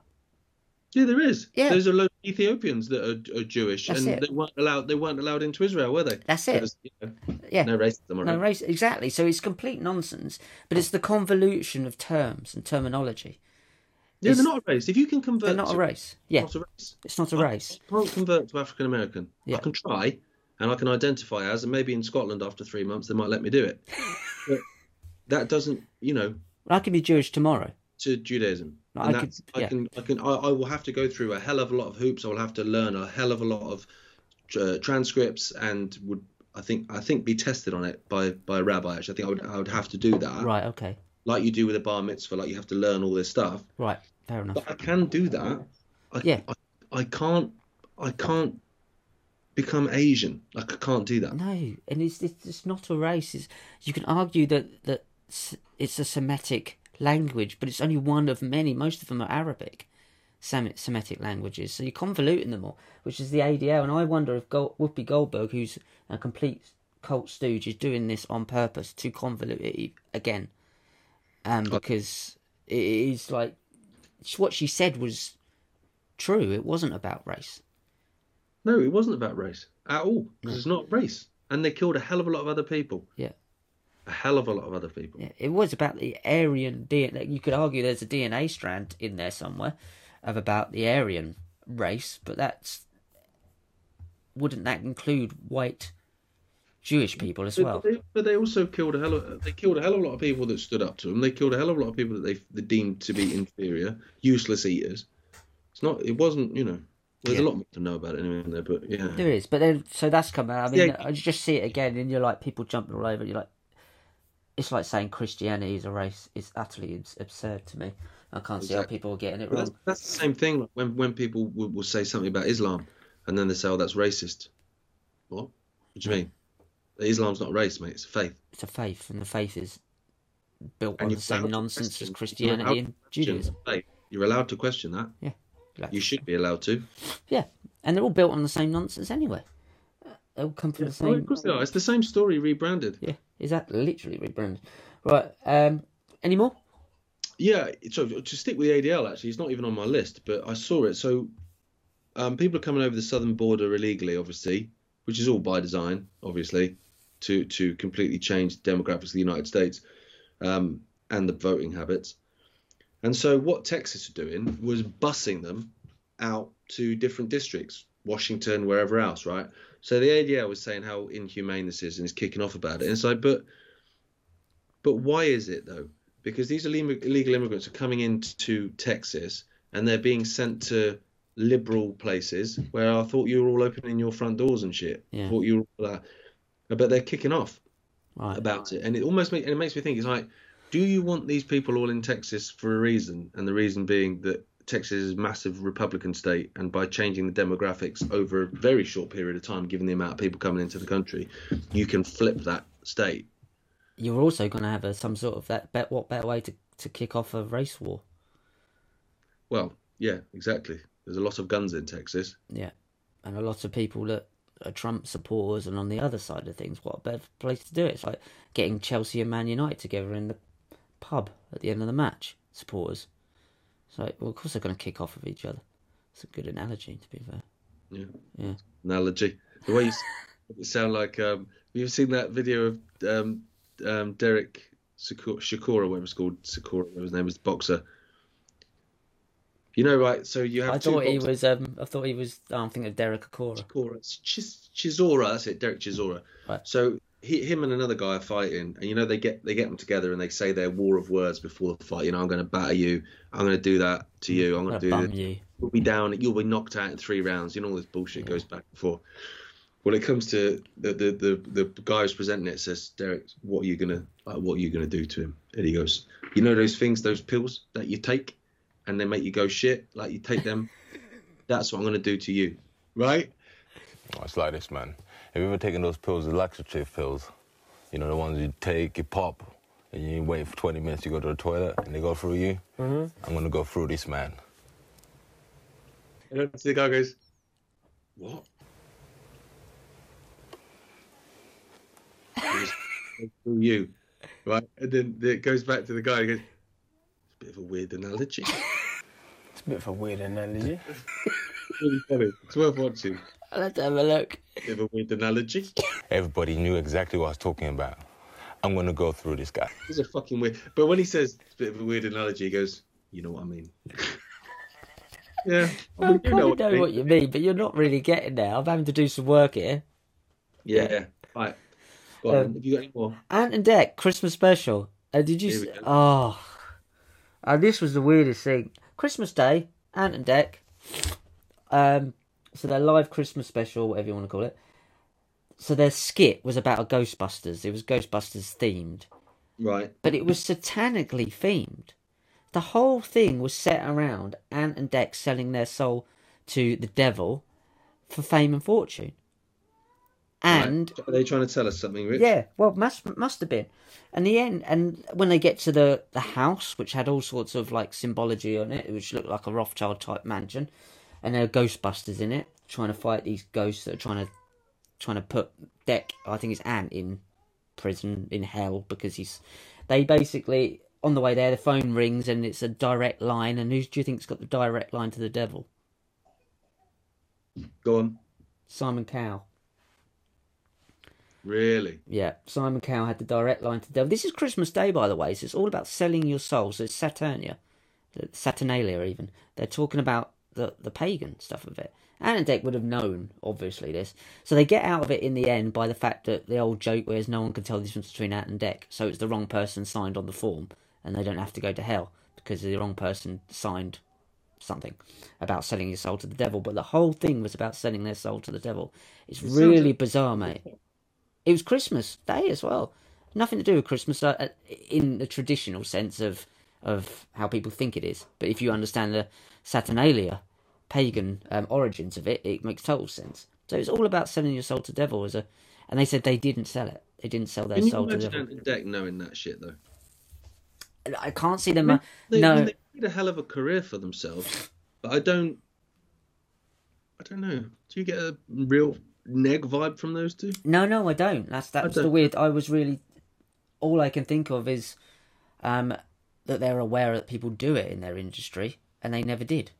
Yeah, there is. Yeah. There's a load of Ethiopians that are, are Jewish, That's and it. they weren't allowed. They weren't allowed into Israel, were they? That's it. You know, Yeah, no racism. no race exactly. So it's complete nonsense. But it's the convolution of terms and terminology. Yeah, It's- they're not a race. If you can convert, They're not to- a race. Yeah, Not a race. it's not a I- race. I can't convert to African American. Yeah. I can try, and I can identify as, and maybe in Scotland after three months they might let me do it. *laughs* but that doesn't, you know, I can be Jewish tomorrow. To Judaism. No, I could- yeah. I can, I can, I, I will have to go through a hell of a lot of hoops. I will have to learn a hell of a lot of uh, transcripts, and would I think I think be tested on it by by a rabbi. Actually, I think I would I would have to do that, Right. Okay. like you do with a bar mitzvah. Like you have to learn all this stuff. Right. Fair enough. But I can do that. I, Yeah. I, I can't. I can't become Asian. Like I can't do that. No, and it's it's, it's not a race. It's, you can argue that that it's a Semitic language, but it's only one of many. Most of them are Arabic, Semitic languages. So you're convoluting them all, which is the ADL. And I wonder if Gold, Whoopi Goldberg, who's a complete cult stooge, is doing this on purpose to convolute it again, um, because it is like what she said was true. It wasn't about race. No, it wasn't about race at all. Because it's not race, and they killed a hell of a lot of other people. Yeah. A hell of a lot of other people. Yeah, it was about the Aryan DNA. You could argue there's a DNA strand in there somewhere of about the Aryan race, but that's wouldn't that include white Jewish people as But well. they, but they also killed a hell of they killed a hell of a lot of people that stood up to them. They killed a hell of a lot of people that they, they deemed to be *laughs* inferior, useless eaters. It's not. It wasn't. You know. There's Yeah. a lot more to know about it anyway. in There, but yeah. There is, but then so that's come out. I mean, Yeah. I just see it again, and you're like people jumping all over. You're like, it's like saying Christianity is a race. It's utterly absurd to me. I can't see how people are getting it wrong. that's, that's the same thing. When when people will, will say something about Islam, and then they say, "Oh, that's racist." What? What do you mean? Islam's not a race, mate. It's a faith. It's a faith, and the faith is built And on the same nonsense as question- you're Christianity and Judaism. faith. You're allowed to question that. Yeah, You should be allowed to. yeah, and they're all built on the same nonsense anyway. They all come from the Well, same. of course they are. It's the same story rebranded. Yeah, is that literally rebranded? Right. Um. Any more? Yeah, so to stick with the ADL, actually, it's not even on my list, but I saw it. So, um, people are coming over the southern border illegally, obviously, which is all by design, obviously, to to completely change the demographics of the United States um, and the voting habits. And so, what Texas are doing was busing them out to different districts, Washington, wherever else, right? So the ADL was saying how inhumane this is and is kicking off about it. And it's like, but but why is it though? Because these illegal immigrants are coming into Texas and they're being sent to liberal places where I thought you were all opening your front doors and shit. Yeah. Thought you were all that. But they're kicking off Right. about it, and it almost make, and it makes me think. It's like, do you want these people all in Texas for a reason? And the reason being that Texas is a massive Republican state, and by changing the demographics over a very short period of time, given the amount of people coming into the country, you can flip that state. You're also going to have a, some sort of that. Bet what better way to to kick off a race war? Well, yeah, exactly. There's a lot of guns in Texas. Yeah, and a lot of people that are Trump supporters, and on the other side of things, what a better place to do it? It's like getting Chelsea and Man United together in the pub at the end of the match. Supporters. It's like, well, of course they're going to kick off of each other. It's a good analogy, to be fair. Yeah. Yeah. Analogy. The way you *laughs* sound like. Um, have you seen that video of um, um, Derek Sakura, Shakura, whatever it's called, Sakura, whatever his name is, boxer. You know, right? So you have I thought he was. Um, I thought he was. oh, I'm thinking of Derek Akora. It's Chis- Chisora, that's it, Derek Chisora. Right. So he, him and another guy are fighting, and you know they get they get them together and they say their war of words before the fight. You know, I'm going to batter you. I'm going to do that to you. I'm going Gonna do bum this. you. You'll be down. You'll be knocked out in three rounds. You know all this bullshit goes back and forth. When it comes to the the the, the guy who's presenting it says, Derek, what are you gonna like, what are you gonna do to him? And he goes, you know those things, those pills that you take, and they make you go shit. Like you take them. That's what I'm gonna do to you, right? Oh, It's like this, man. Have you ever taken those pills, the laxative pills? You know, the ones you take, you pop, and you wait for 20 minutes, you go to the toilet, and they go through you? Mm-hmm. I'm gonna go through this man. And then the guy goes, What? Through you. Right? And then it goes back to the guy and goes, It's a bit of a weird analogy. *laughs* It's a bit of a weird analogy. *laughs* Really funny. It's worth watching. I'll have to have a look. Bit of a weird analogy. Everybody knew exactly what I was talking about. I'm gonna go through this guy. It's a fucking weird. But when he says it's a bit of a weird analogy, he goes, You know what I mean? *laughs* yeah. I I mean, you kind know of what know mean. what you mean, but you're not really getting there. I'm having to do some work here. Yeah. Right. Go on, Um, have you got any more? Ant and Dec Christmas special. Uh, did you? Here we s- go. Oh, and this was the weirdest thing. Christmas Day, Ant and Dec. Um, so their live Christmas special, whatever you want to call it. So their skit was about a Ghostbusters. It was Ghostbusters themed, Right. but it was satanically themed. The whole thing was set around Ant and Dec selling their soul to the devil for fame and fortune. And Right. Are they trying to tell us something, Rich? yeah, well, must must have been. And the end, and when they get to the the house, which had all sorts of like symbology on it, which looked like a Rothschild type mansion, and there are Ghostbusters in it, trying to fight these ghosts that are trying to trying to put Dec, I think it's Ant, in prison in hell because he's. They basically on the way there, the phone rings and it's a direct line. And who do you think's got the direct line to the devil? Go on. Simon Cowell. Really? Yeah, Simon Cowell had the direct line to the devil. This is Christmas Day, by the way, so it's all about selling your soul. So it's Saturnia, Saturnalia even. They're talking about the, the pagan stuff of it. Ant and Dec would have known, obviously, this. So they get out of it in the end by the fact that the old joke where no one can tell the difference between Ant and Dec. So it's the wrong person signed on the form, and they don't have to go to hell because the wrong person signed something about selling your soul to the devil. But the whole thing was about selling their soul to the devil. It's It really like- bizarre, mate. It was Christmas Day as well. Nothing to do with Christmas uh, in the traditional sense of of how people think it is. But if you understand the Saturnalia, pagan um, origins of it, it makes total sense. So it's all about selling your soul to devil as a, and they said they didn't sell it. They didn't sell their Can you soul to imagine devil. Dec knowing that shit though? I can't see them. Uh, They, no, they made a hell of a career for themselves, but I don't. I don't know. Do you get a real neg vibe from those two? No, no, I don't. That's that's the don't. weird. I was really all I can think of is um, that they're aware that people do it in their industry, and they never did.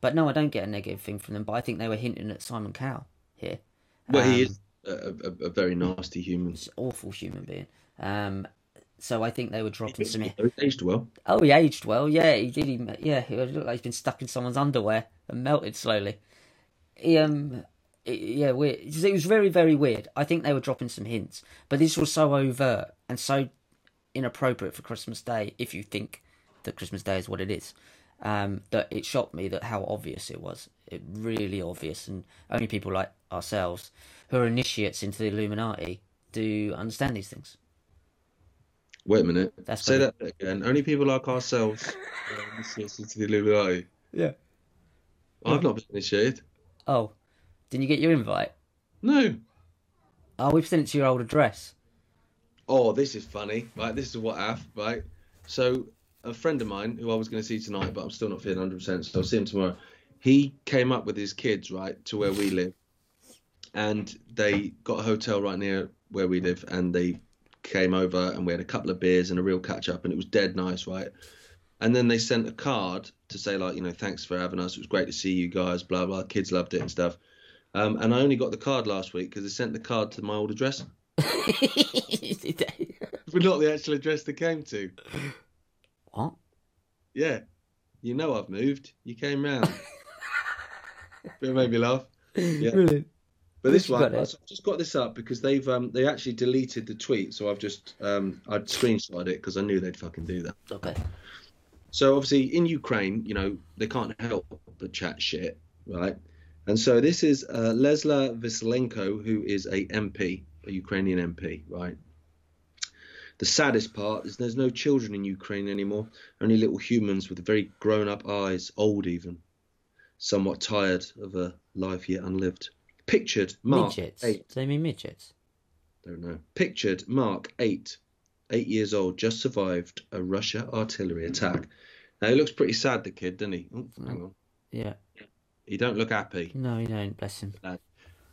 But no, I don't get a negative thing from them. But I think they were hinting at Simon Cowell here. Well, he Um, is a, a, a very nasty human. awful human being. Um, so I think they were dropping some. He aged well. Oh, he aged well. Yeah, he did. He, yeah, he looked like he's been stuck in someone's underwear and melted slowly. He, um, yeah, weird. It was very, very weird. I think they were dropping some hints, but this was so overt and so inappropriate for Christmas Day. If you think that Christmas Day is what it is, um, that it shocked me that how obvious it was. It really obvious, and only people like ourselves who are initiates into the Illuminati do understand these things. Wait a minute. That's Say what that again. Only people like ourselves are initiated to the Illuminati. Yeah. I've not been initiated. Oh, didn't you get your invite? No. Oh, we've sent it to your old address. Oh, this is funny. Right, this is what I have. Right. So a friend of mine who I was going to see tonight, but I'm still not feeling 100, percent so I'll see him tomorrow. He came up with his kids right to where we live, and they got a hotel right near where we live, and they came over and we had a couple of beers and a real catch up, and it was dead nice, right? And then they sent a card to say like, you know, thanks for having us. It was great to see you guys. Blah blah. Kids loved it and stuff. Um, and I only got the card last week because they sent the card to my old address. *laughs* *laughs* but not the actual address they came to. What? Yeah. You know I've moved. You came round. *laughs* it made me laugh. Yeah. Brilliant. But this one, I've just got this up because they've um they actually deleted the tweet, so I've just um I'd screenshot it because I knew they'd fucking do that. Okay. So obviously in Ukraine, you know, they can't help but chat shit, right? And so this is uh, Lesia Vasylenko, who is a MP, a Ukrainian MP, right? The saddest part is there's no children in Ukraine anymore, only little humans with very grown-up eyes, old even, somewhat tired of a life yet unlived. Pictured Mark midgets. eight. Do they mean midgets? Don't know. Pictured Mark, eight, eight years old, just survived a Russia artillery attack. Now he looks pretty sad, the kid, doesn't he? Oh, hang on. Yeah. He don't look happy. No, he don't. Bless him.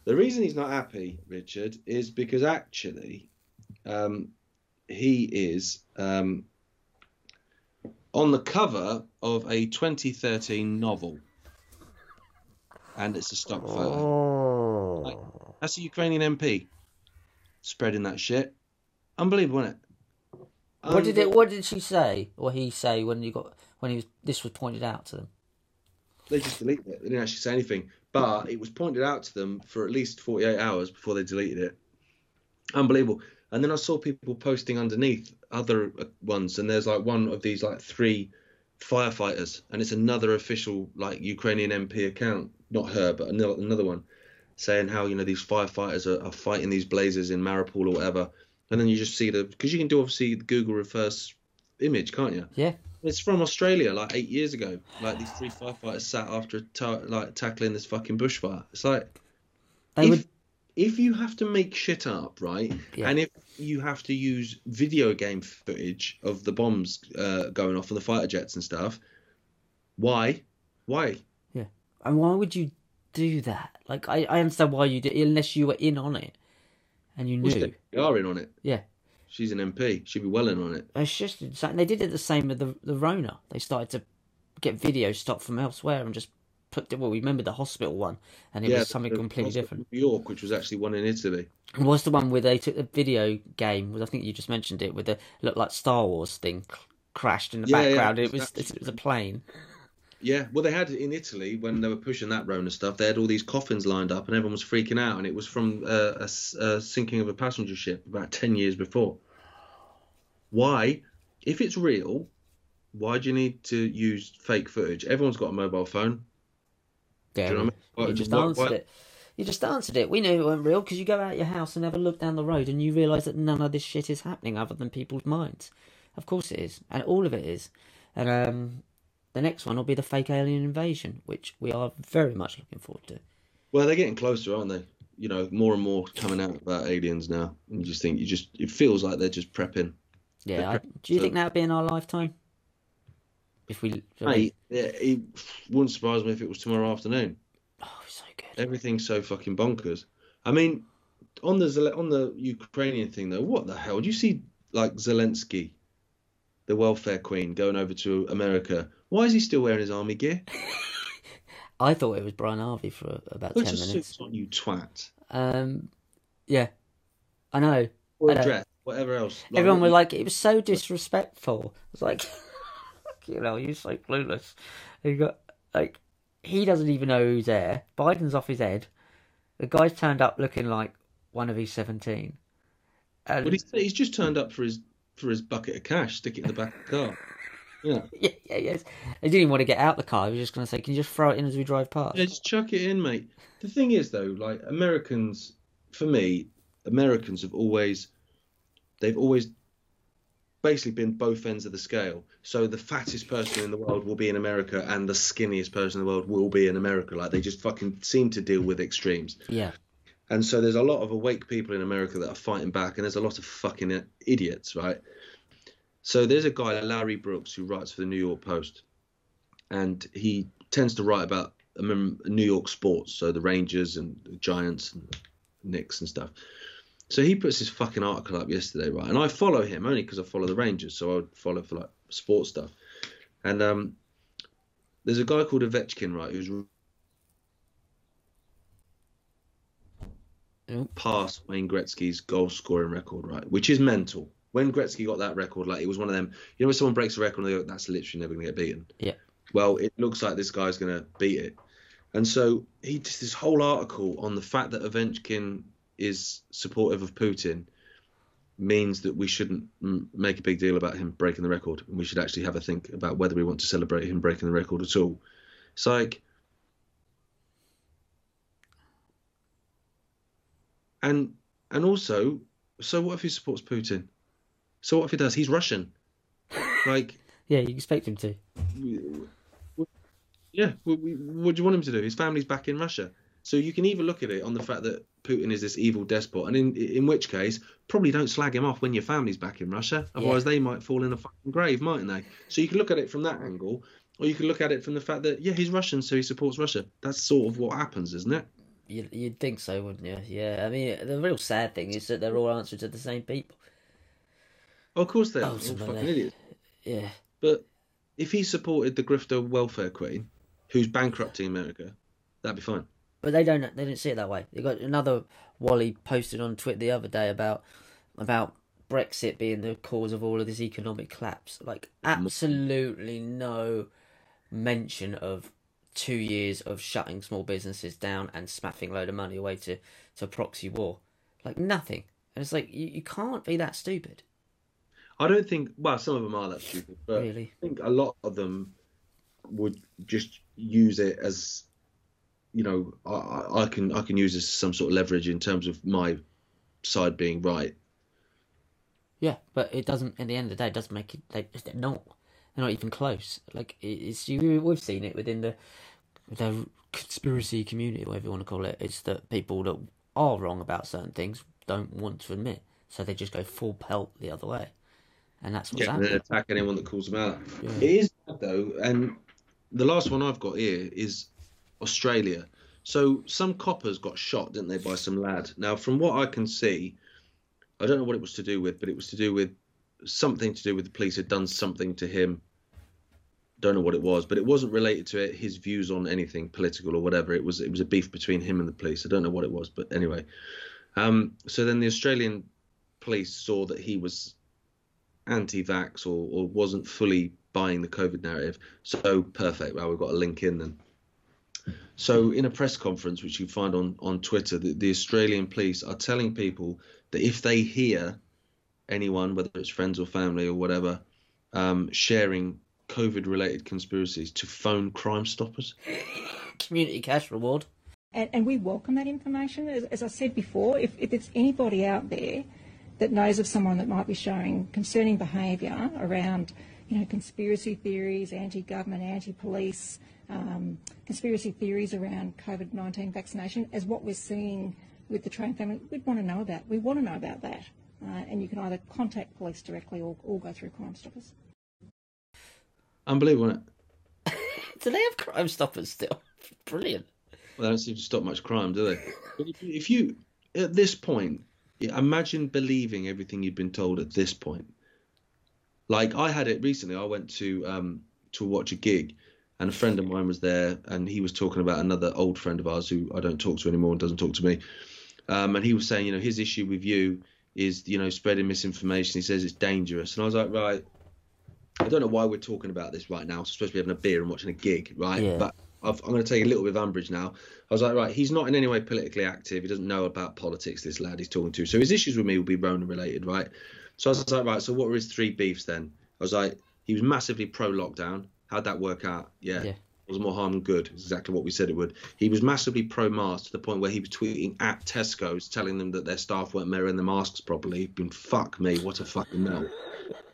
The reason he's not happy, Richard, is because actually, um, he is um, on the cover of a 2013 novel, and it's a stock photo. Like, that's a Ukrainian MP spreading that shit. Unbelievable, isn't it? What did it? What did she say, or he say when you got when he was this was pointed out to them? They just deleted it. They didn't actually say anything, but it was pointed out to them for at least 48 hours before they deleted it. Unbelievable. And then I saw people posting underneath other uh, ones, and there's like one of these like three firefighters, and it's another official like Ukrainian MP account, not her, but another another one, saying how you know these firefighters are, are fighting these blazes in Mariupol or whatever, and then you just see the because you can do obviously the Google reverse image, can't you? Yeah. It's from Australia, like eight years ago. Like these three firefighters sat after ta- like tackling this fucking bushfire. It's like They if, would- if you have to make shit up, right, Yeah. and if you have to use video game footage of the bombs uh, going off and the fighter jets and stuff, why? Why? Yeah. And why would you do that? Like, I, I understand why you did, it unless you were in on it, and you knew. they are in on it. Yeah. She's an MP. She'd be well in on it. It's just insane. They did it the same with the the Rona. They started to get videos stopped from elsewhere and just. Well, we remember the hospital one, and it yeah, was something completely different. New York, which was actually one in Italy. It was the one where they took the video game. Was I think you just mentioned it with the looked like Star Wars thing crashed in the Yeah, yeah, background. it was it was a plane. Yeah, well, they had it in Italy when they were pushing that Rona stuff. They had all these coffins lined up, and everyone was freaking out. And it was from uh, a, a sinking of a passenger ship about ten years before. Why, if it's real, why do you need to use fake footage? Everyone's got a mobile phone. Do you know what I mean? you just answered why- it. You just answered it. We knew it weren't real because you go out your house and have a look down the road and you realise that none of this shit is happening other than people's minds. Of course it is, and all of it is. And um, the next one will be the fake alien invasion, which we are very much looking forward to. Well, they're getting closer, aren't they? You know, more and more coming out about aliens now. And you just think you just it feels like they're just prepping. Yeah, I, do you think that'll be in our lifetime? If we, Mate, yeah, it wouldn't surprise me if it was tomorrow afternoon. Oh, so good. Everything's so fucking bonkers. I mean, on the on the Ukrainian thing though, what the hell? Do you see like Zelensky, the welfare queen, going over to America? Why is he still wearing his army gear? *laughs* I thought it was Brian Harvey for about Put ten minutes. on, you twat. Um, yeah, I know. Or I know. dress, whatever else. Like, Everyone was like, it was so disrespectful. It's like, *laughs* you know, you're so clueless. You got like, he doesn't even know who's there. Biden's off his head. The guy's turned up looking like one of his seventeen. And Well, he's, he's just turned up for his for his bucket of cash, stick it in the back of the car. *laughs* Yeah. yeah, yeah, yes. He didn't even want to get out the car. He was just going to say, "Can you just throw it in as we drive past?" Yeah, just chuck it in, mate. The thing is, though, like Americans, for me, Americans have always, they've always basically been both ends of the scale. So the fattest person in the world will be in America, and the skinniest person in the world will be in America. Like they just fucking seem to deal with extremes. Yeah. And so there's a lot of awake people in America that are fighting back, and there's a lot of fucking uh, idiots, right? So there's a guy, Larry Brooks, who writes for the New York Post, and he tends to write about New York sports, so the Rangers and the Giants and the Knicks and stuff. So he puts his fucking article up yesterday, right? And I follow him only because I follow the Rangers, so I would follow for like sports stuff. And um, there's a guy called Ovechkin, right, who's past Wayne Gretzky's goal scoring record, right? Which is mental. When Gretzky got that record, like it was one of them. You know, when someone breaks a record, and they go, "That's literally never going to get beaten." Yeah. Well, it looks like this guy's going to beat it, and so he just this whole article on the fact that Ovechkin is supportive of Putin means that we shouldn't make a big deal about him breaking the record, and we should actually have a think about whether we want to celebrate him breaking the record at all. It's like. And and also, so what if he supports Putin? So what if he does? He's Russian. Like, *laughs* Yeah, you expect him to. yeah, what, what do you want him to do? His family's back in Russia. So you can either look at it on the fact that Putin is this evil despot, and in in which case, probably don't slag him off when your family's back in Russia. Otherwise, they might fall in a fucking grave, mightn't they? So you can look at it from that angle, or you can look at it from the fact that yeah, he's Russian, so he supports Russia. That's sort of what happens, isn't it? You'd, you'd think so, wouldn't you? Yeah. I mean, the real sad thing is that they're all answering to the same people. Oh, of course they are. All fucking idiots. Yeah. But if he supported the grifter welfare queen, who's bankrupting America, that'd be fine. But they don't. They didn't see it that way. They got another Wally posted on Twitter the other day about about Brexit being the cause of all of this economic collapse. Like absolutely no mention of two years of shutting small businesses down and smashing a load of money away to to proxy war. Like nothing. And it's like you, you can't be that stupid. I don't think. Well, some of them are that stupid, but Really? I think a lot of them would just use it as, you know, I- I, can I can use this as some sort of leverage in terms of my side being right. Yeah, but it doesn't. At the end of the day, it doesn't make it. They, they're not. They're not even close. Like it's you. We've seen it within the the conspiracy community, whatever you want to call it. It's that people that are wrong about certain things don't want to admit, so they just go full pelt the other way, and that's what's Yeah, and happening. attack anyone that calls them out. Yeah. It is bad though, and the last one I've got here is Australia. So some coppers got shot, didn't they, by some lad? Now, from what I can see, I don't know what it was to do with, but it was to do with something to do with the police had done something to him. Don't know what it was, but it wasn't related to it, his views on anything political or whatever. It was it was a beef between him and the police. I don't know what it was, but anyway. Um, so then the Australian police saw that he was anti-vax or, or wasn't fully buying the COVID narrative. So perfect. Well, we've got a link in then. So in a press conference, which you find on on Twitter, the, the Australian police are telling people that if they hear anyone, whether it's friends or family or whatever, um, sharing COVID-related conspiracies, to phone Crime Stoppers. *laughs* Community cash reward. And, and we welcome that information. As, as I said before, if, if there's anybody out there that knows of someone that might be showing concerning behaviour around, you know, conspiracy theories, anti-government, anti-police, um, conspiracy theories around COVID-19 vaccination, as what we're seeing with the Train family, we'd want to know about. We want to know about that. Uh, and you can either contact police directly or, or go through Crime Stoppers. Unbelievable, isn't it? *laughs* Do they have Crime Stoppers still? *laughs* Brilliant. Well, they don't seem to stop much crime, do they? If, if you, at this point, imagine believing everything you've been told at this point. Like I had it recently. I went to um, to watch a gig, and a friend of mine was there, and he was talking about another old friend of ours who I don't talk to anymore and doesn't talk to me. Um, and he was saying, you know, his issue with you is, you know, spreading misinformation. He says it's dangerous, and I was like, right. I don't know why we're talking about this right now. We're supposed to be having a beer and watching a gig, right? Yeah. But I've, I'm going to take a little bit of umbrage now. I was like, right, he's not in any way politically active. He doesn't know about politics, this lad he's talking to. So his issues with me will be Rona related, right? So I was like, right, so what were his three beefs then? I was like, he was massively pro lockdown. How'd that work out? Yeah. Yeah. It was more harm than good. Exactly what we said it would. He was massively pro mask to the point where he was tweeting at Tesco's telling them that their staff weren't wearing the masks properly. Been fuck me, what a fucking melt.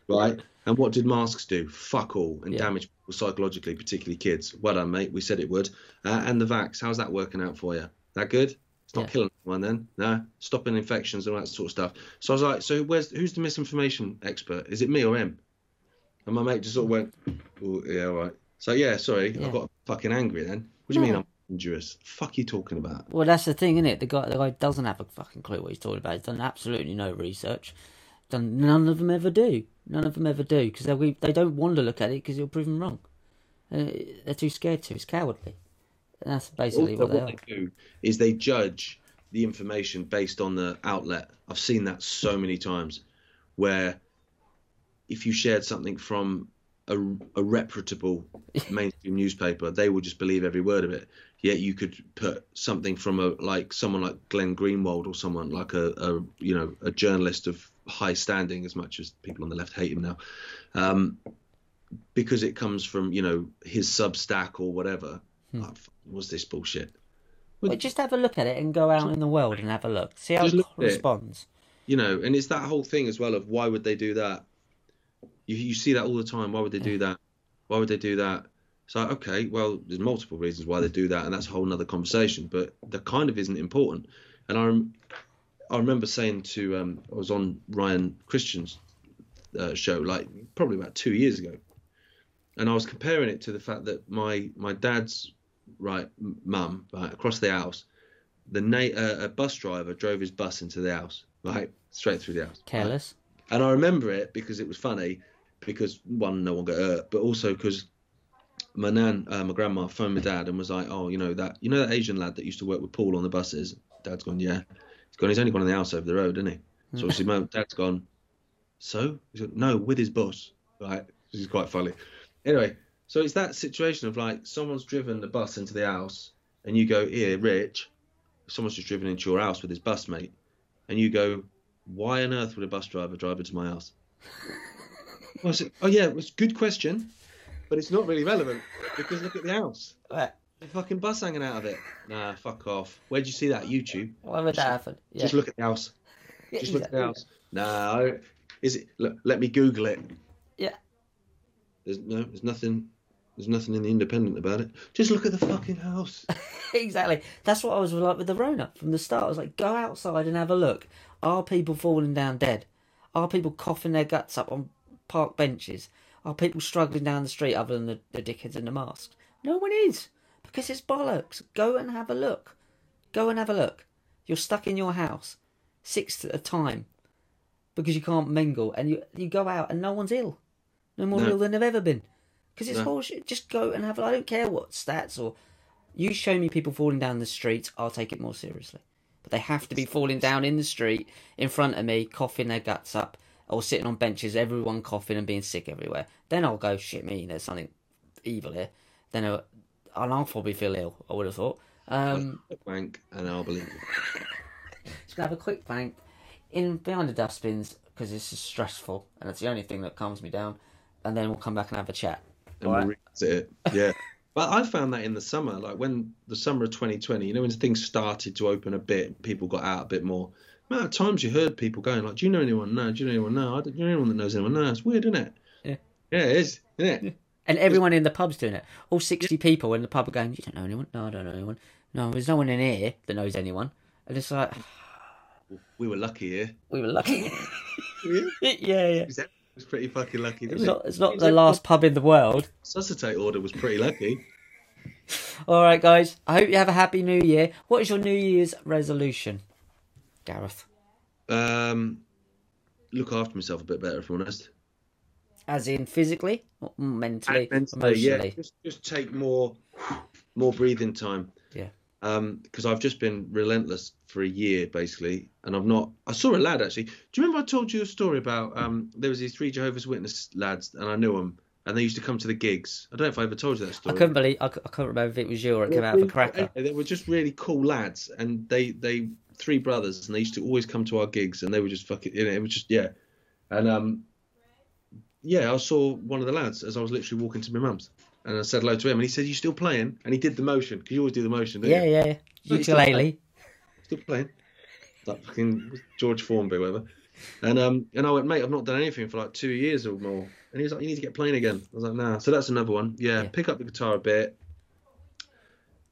Right? And what did masks do? Fuck all and Yeah. damage people psychologically, particularly kids. Well done, mate. We said it would. Uh, and the vax, how's that working out for you? That good? It's not Yeah. killing anyone then. No, stopping infections and all that sort of stuff. So I was like, so where's who's the misinformation expert? Is it me or him? And my mate just sort of went, oh, yeah, all right. So yeah, sorry, Yeah. I got fucking angry then. What do you mean I'm dangerous? Fuck you talking about? Well, that's the thing, isn't it? The guy, the guy doesn't have a fucking clue what he's talking about. He's done absolutely no research. Done none of them ever do. None of them ever do because they they don't want to look at it because he'll prove them wrong. Uh, they're too scared to. It's cowardly. And that's basically Also, what they what they do is they judge the information based on the outlet. I've seen that so many times, where if you shared something from a, a reputable *laughs* mainstream newspaper, they would just believe every word of it. Yet you could put something from a like someone like Glenn Greenwald or someone like a, a you know a journalist of high standing, as much as people on the left hate him now, um, because it comes from you know his Substack or whatever. Hmm. What's this bullshit? Well, just have a look at it and go out in the world and have a look. See how Just it look it. responds. you know and it's that whole thing as well of why would they do that you, you see that all the time. Why would they do that? Why would they do that? So okay well there's multiple reasons why they do that and that's a whole nother conversation but that kind of isn't important. And i rem- i remember saying to um i was on ryan christian's uh, show like probably about two years ago. And i was comparing it to the fact that my my dad's right mum right across the house the na- uh, a bus driver drove his bus into the house, right, straight through the house. Careless. And I remember it because it was funny, because one, no one got hurt, but also because my nan, uh, my grandma, phoned my dad and was like, "Oh, you know that, you know that Asian lad that used to work with Paul on the buses." Dad's gone, "Yeah." He's gone. He's only gone in the house over the road, isn't he? So obviously, my dad's gone. So he's gone, no, with his bus, right? This is quite funny. Anyway, so it's that situation of like someone's driven the bus into the house, and you go, "Here, Rich." Someone's just driven into your house with his bus mate, and you go, "Why on earth would a bus driver drive into my house?" Well, I said, "Oh yeah, it's a good question, but it's not really relevant because look at the house. Right. The fucking bus hanging out of it. Nah, fuck off. Where'd you see that? YouTube. Why would that happen? Yeah. Just look at the house. Yeah, Just look at the house. Nah, I is it? Look, let me Google it. Yeah. There's no, there's nothing, there's nothing in the Independent about it. Just look at the fucking house. *laughs* exactly. That's what I was like with the Rona from the start. I was like, go outside and have a look. Are people falling down dead? Are people coughing their guts up on park benches? Are people struggling down the street other than the, the dickheads in the masks? No one is. Because it's bollocks. Go and have a look. Go and have a look. You're stuck in your house, six at a time, because you can't mingle, and you you go out and no one's ill. No more No. ill than they've ever been. Because it's No. bullshit. Just go and have. a I don't care what stats or you show me people falling down the street, I'll take it more seriously. But they have to be falling down in the street in front of me, coughing their guts up, or sitting on benches, everyone coughing and being sick everywhere. Then I'll go, shit me, there's something evil here. Then I'll, I'll probably feel ill. I would have thought. Um, wank, and I'll believe it. *laughs* just gonna have a quick wank in behind the dustbins because this is stressful and it's the only thing that calms me down. And then we'll come back and have a chat. and All we'll revisit it. Yeah. *laughs* but I found that in the summer, like when the summer of 2020, you know, when things started to open a bit, people got out a bit more. Amount of times you heard people going like, "Do you know anyone? No. Do you know anyone? No. I don't, do you know anyone that knows anyone? No." It's weird, isn't it? Yeah. Yeah, it is, isn't it? And everyone in the pub's doing it. All 60 people in the pub are going, You don't know anyone? No, I don't know anyone. No, there's no one in here that knows anyone. And it's like, *sighs* We were lucky here. we were lucky. *laughs* *laughs* yeah, yeah, yeah. It was pretty fucking lucky. It's it? it's not It the was- last pub in the world. Suscitate order was pretty lucky. *laughs* All right, guys. I hope you have a happy new year. What is your New Year's resolution, Gareth? Um, look after myself a bit better, if I'm honest. As in physically, mentally, And mentally, yeah, just, just take more, more breathing time. Yeah. Um, because I've just been relentless for a year basically, and I've not. I saw a lad actually. Do you remember I told you a story about um? There was these three Jehovah's Witness lads, and I knew them, and they used to come to the gigs. I don't know if I ever told you that story. I couldn't believe. I, I couldn't remember if it was you or it came out of a cracker. They were just really cool lads, and they they three brothers, and they used to always come to our gigs, and they were just fucking. You know, it was just yeah, and um, yeah, I saw one of the lads as I was literally walking to my mum's, and I said hello to him, and he said, "You still playing?" And he did the motion because you always do the motion, Yeah, you? yeah, yeah. He's still Ukulele. playing. Still playing. Like fucking George Formby, whatever. And um, and I went, mate, I've not done anything for like two years or more. And he was like, you need to get playing again. I was like, nah. So that's another one. Yeah, pick up the guitar a bit,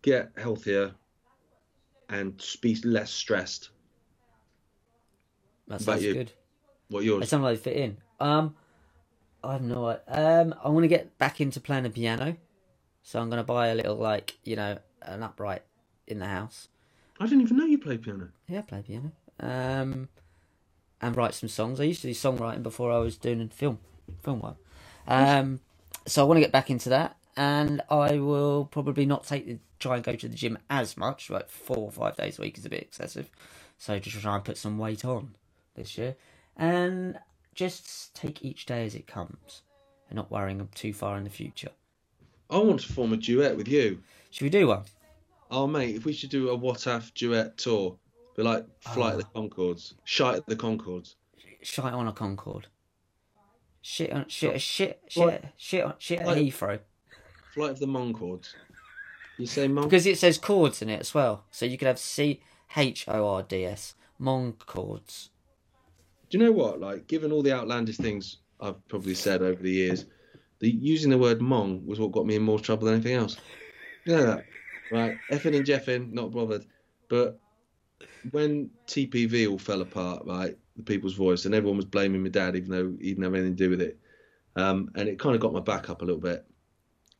get healthier, and be less stressed. That sounds you? good. What yours? They sound like fit in. Um, I have no idea. Um, I want to get back into playing the piano, so I'm gonna buy a little like you know an upright in the house. I didn't even know you played piano. Yeah, I play piano. Um, and write some songs. I used to do songwriting before I was doing film, film work. Um, so I want to get back into that, and I will probably not take the try and go to the gym as much. Like four or five days a week is a bit excessive. So just try and put some weight on this year, and just take each day as it comes, and not worrying too far in the future. I want to form a duet with you. Should we do one? Oh, mate, if we should do a What If duet tour, be like Flight of the oh. Concords, Shite at the Concords. Shite on a Concorde. Shit on shit shit shit Like- shit on shit at Heathrow. Flight of the Moncords. You say? Because it says chords in it as well. So you could have C H O R D S. Mon chords. Do you know what? Like, given all the outlandish things I've probably said over the years, the using the word "mong" was what got me in more trouble than anything else. You know that, right? Effin and Jeffin, not bothered. But when TPV all fell apart, right, the People's Voice, and everyone was blaming my dad, even though he didn't have anything to do with it, um, and it kind of got my back up a little bit.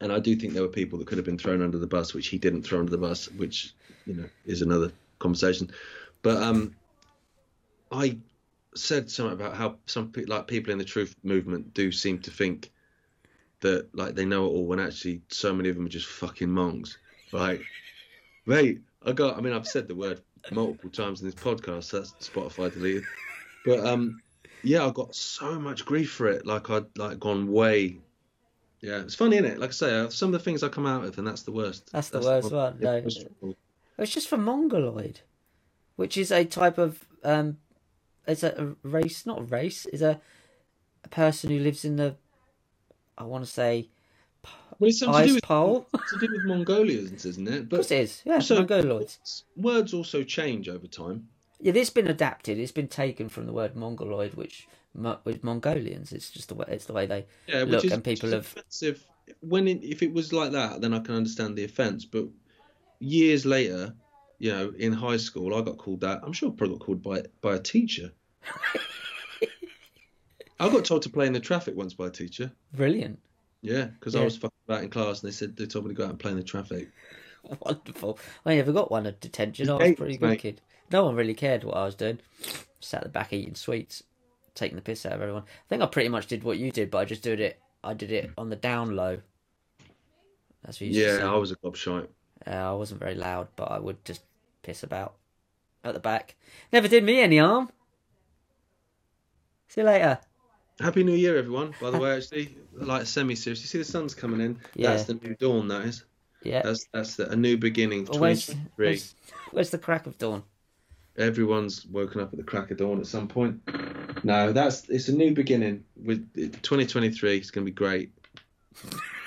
And I do think there were people that could have been thrown under the bus, which he didn't throw under the bus, which you know is another conversation. But um, I said something about how some pe- like people in the truth movement do seem to think that like they know it all when actually so many of them are just fucking monks. Like, mate, I got. I mean, I've said the word multiple times in this podcast. So that's Spotify deleted. But um, yeah, I got so much grief for it. Like I'd like gone way. Yeah, it's funny, isn't it? Like I say, uh, some of the things I come out with, and that's the worst. That's the worst one. No. It's just for mongoloid, which is a type of um, it's a, race, not a race, is a a person who lives in the, I want to say, Well, it's something to ice do with pole. *laughs* it's to do with Mongolians, isn't it? But Of course it is. Yeah, so- mongoloids. Words also change over time. Yeah, this has been adapted. It's been taken from the word mongoloid, which mo- with Mongolians. It's just the way it's the way they Yeah, which look, is, and people have offensive. When it, if it was like that, then I can understand the offence. But years later, you know, in high school, I got called that. I'm sure I probably got called by by a teacher. *laughs* I got told to play in the traffic once by a teacher. brilliant. Yeah, because I was fucking about in class, and they said they told me to go out and play in the traffic. Wonderful. I never got one at detention. I was pretty wicked. No one really cared what I was doing. Sat at the back eating sweets, taking the piss out of everyone. I think I pretty much did what you did, but I just did it. I did it on the down low. That's what you. Yeah, I was a gobshite. Uh, I wasn't very loud, but I would just piss about at the back. Never did me any harm. See you later. Happy New Year, everyone. By the way, actually, like semi serious. You see the sun's coming in. Yeah. That's the new dawn. That is. Yeah. That's that's the, a new beginning. Well, where's, where's, where's the crack of dawn? Everyone's woken up at the crack of dawn at some point. No, that's it's a new beginning. With 2023, it's going to be great. *laughs*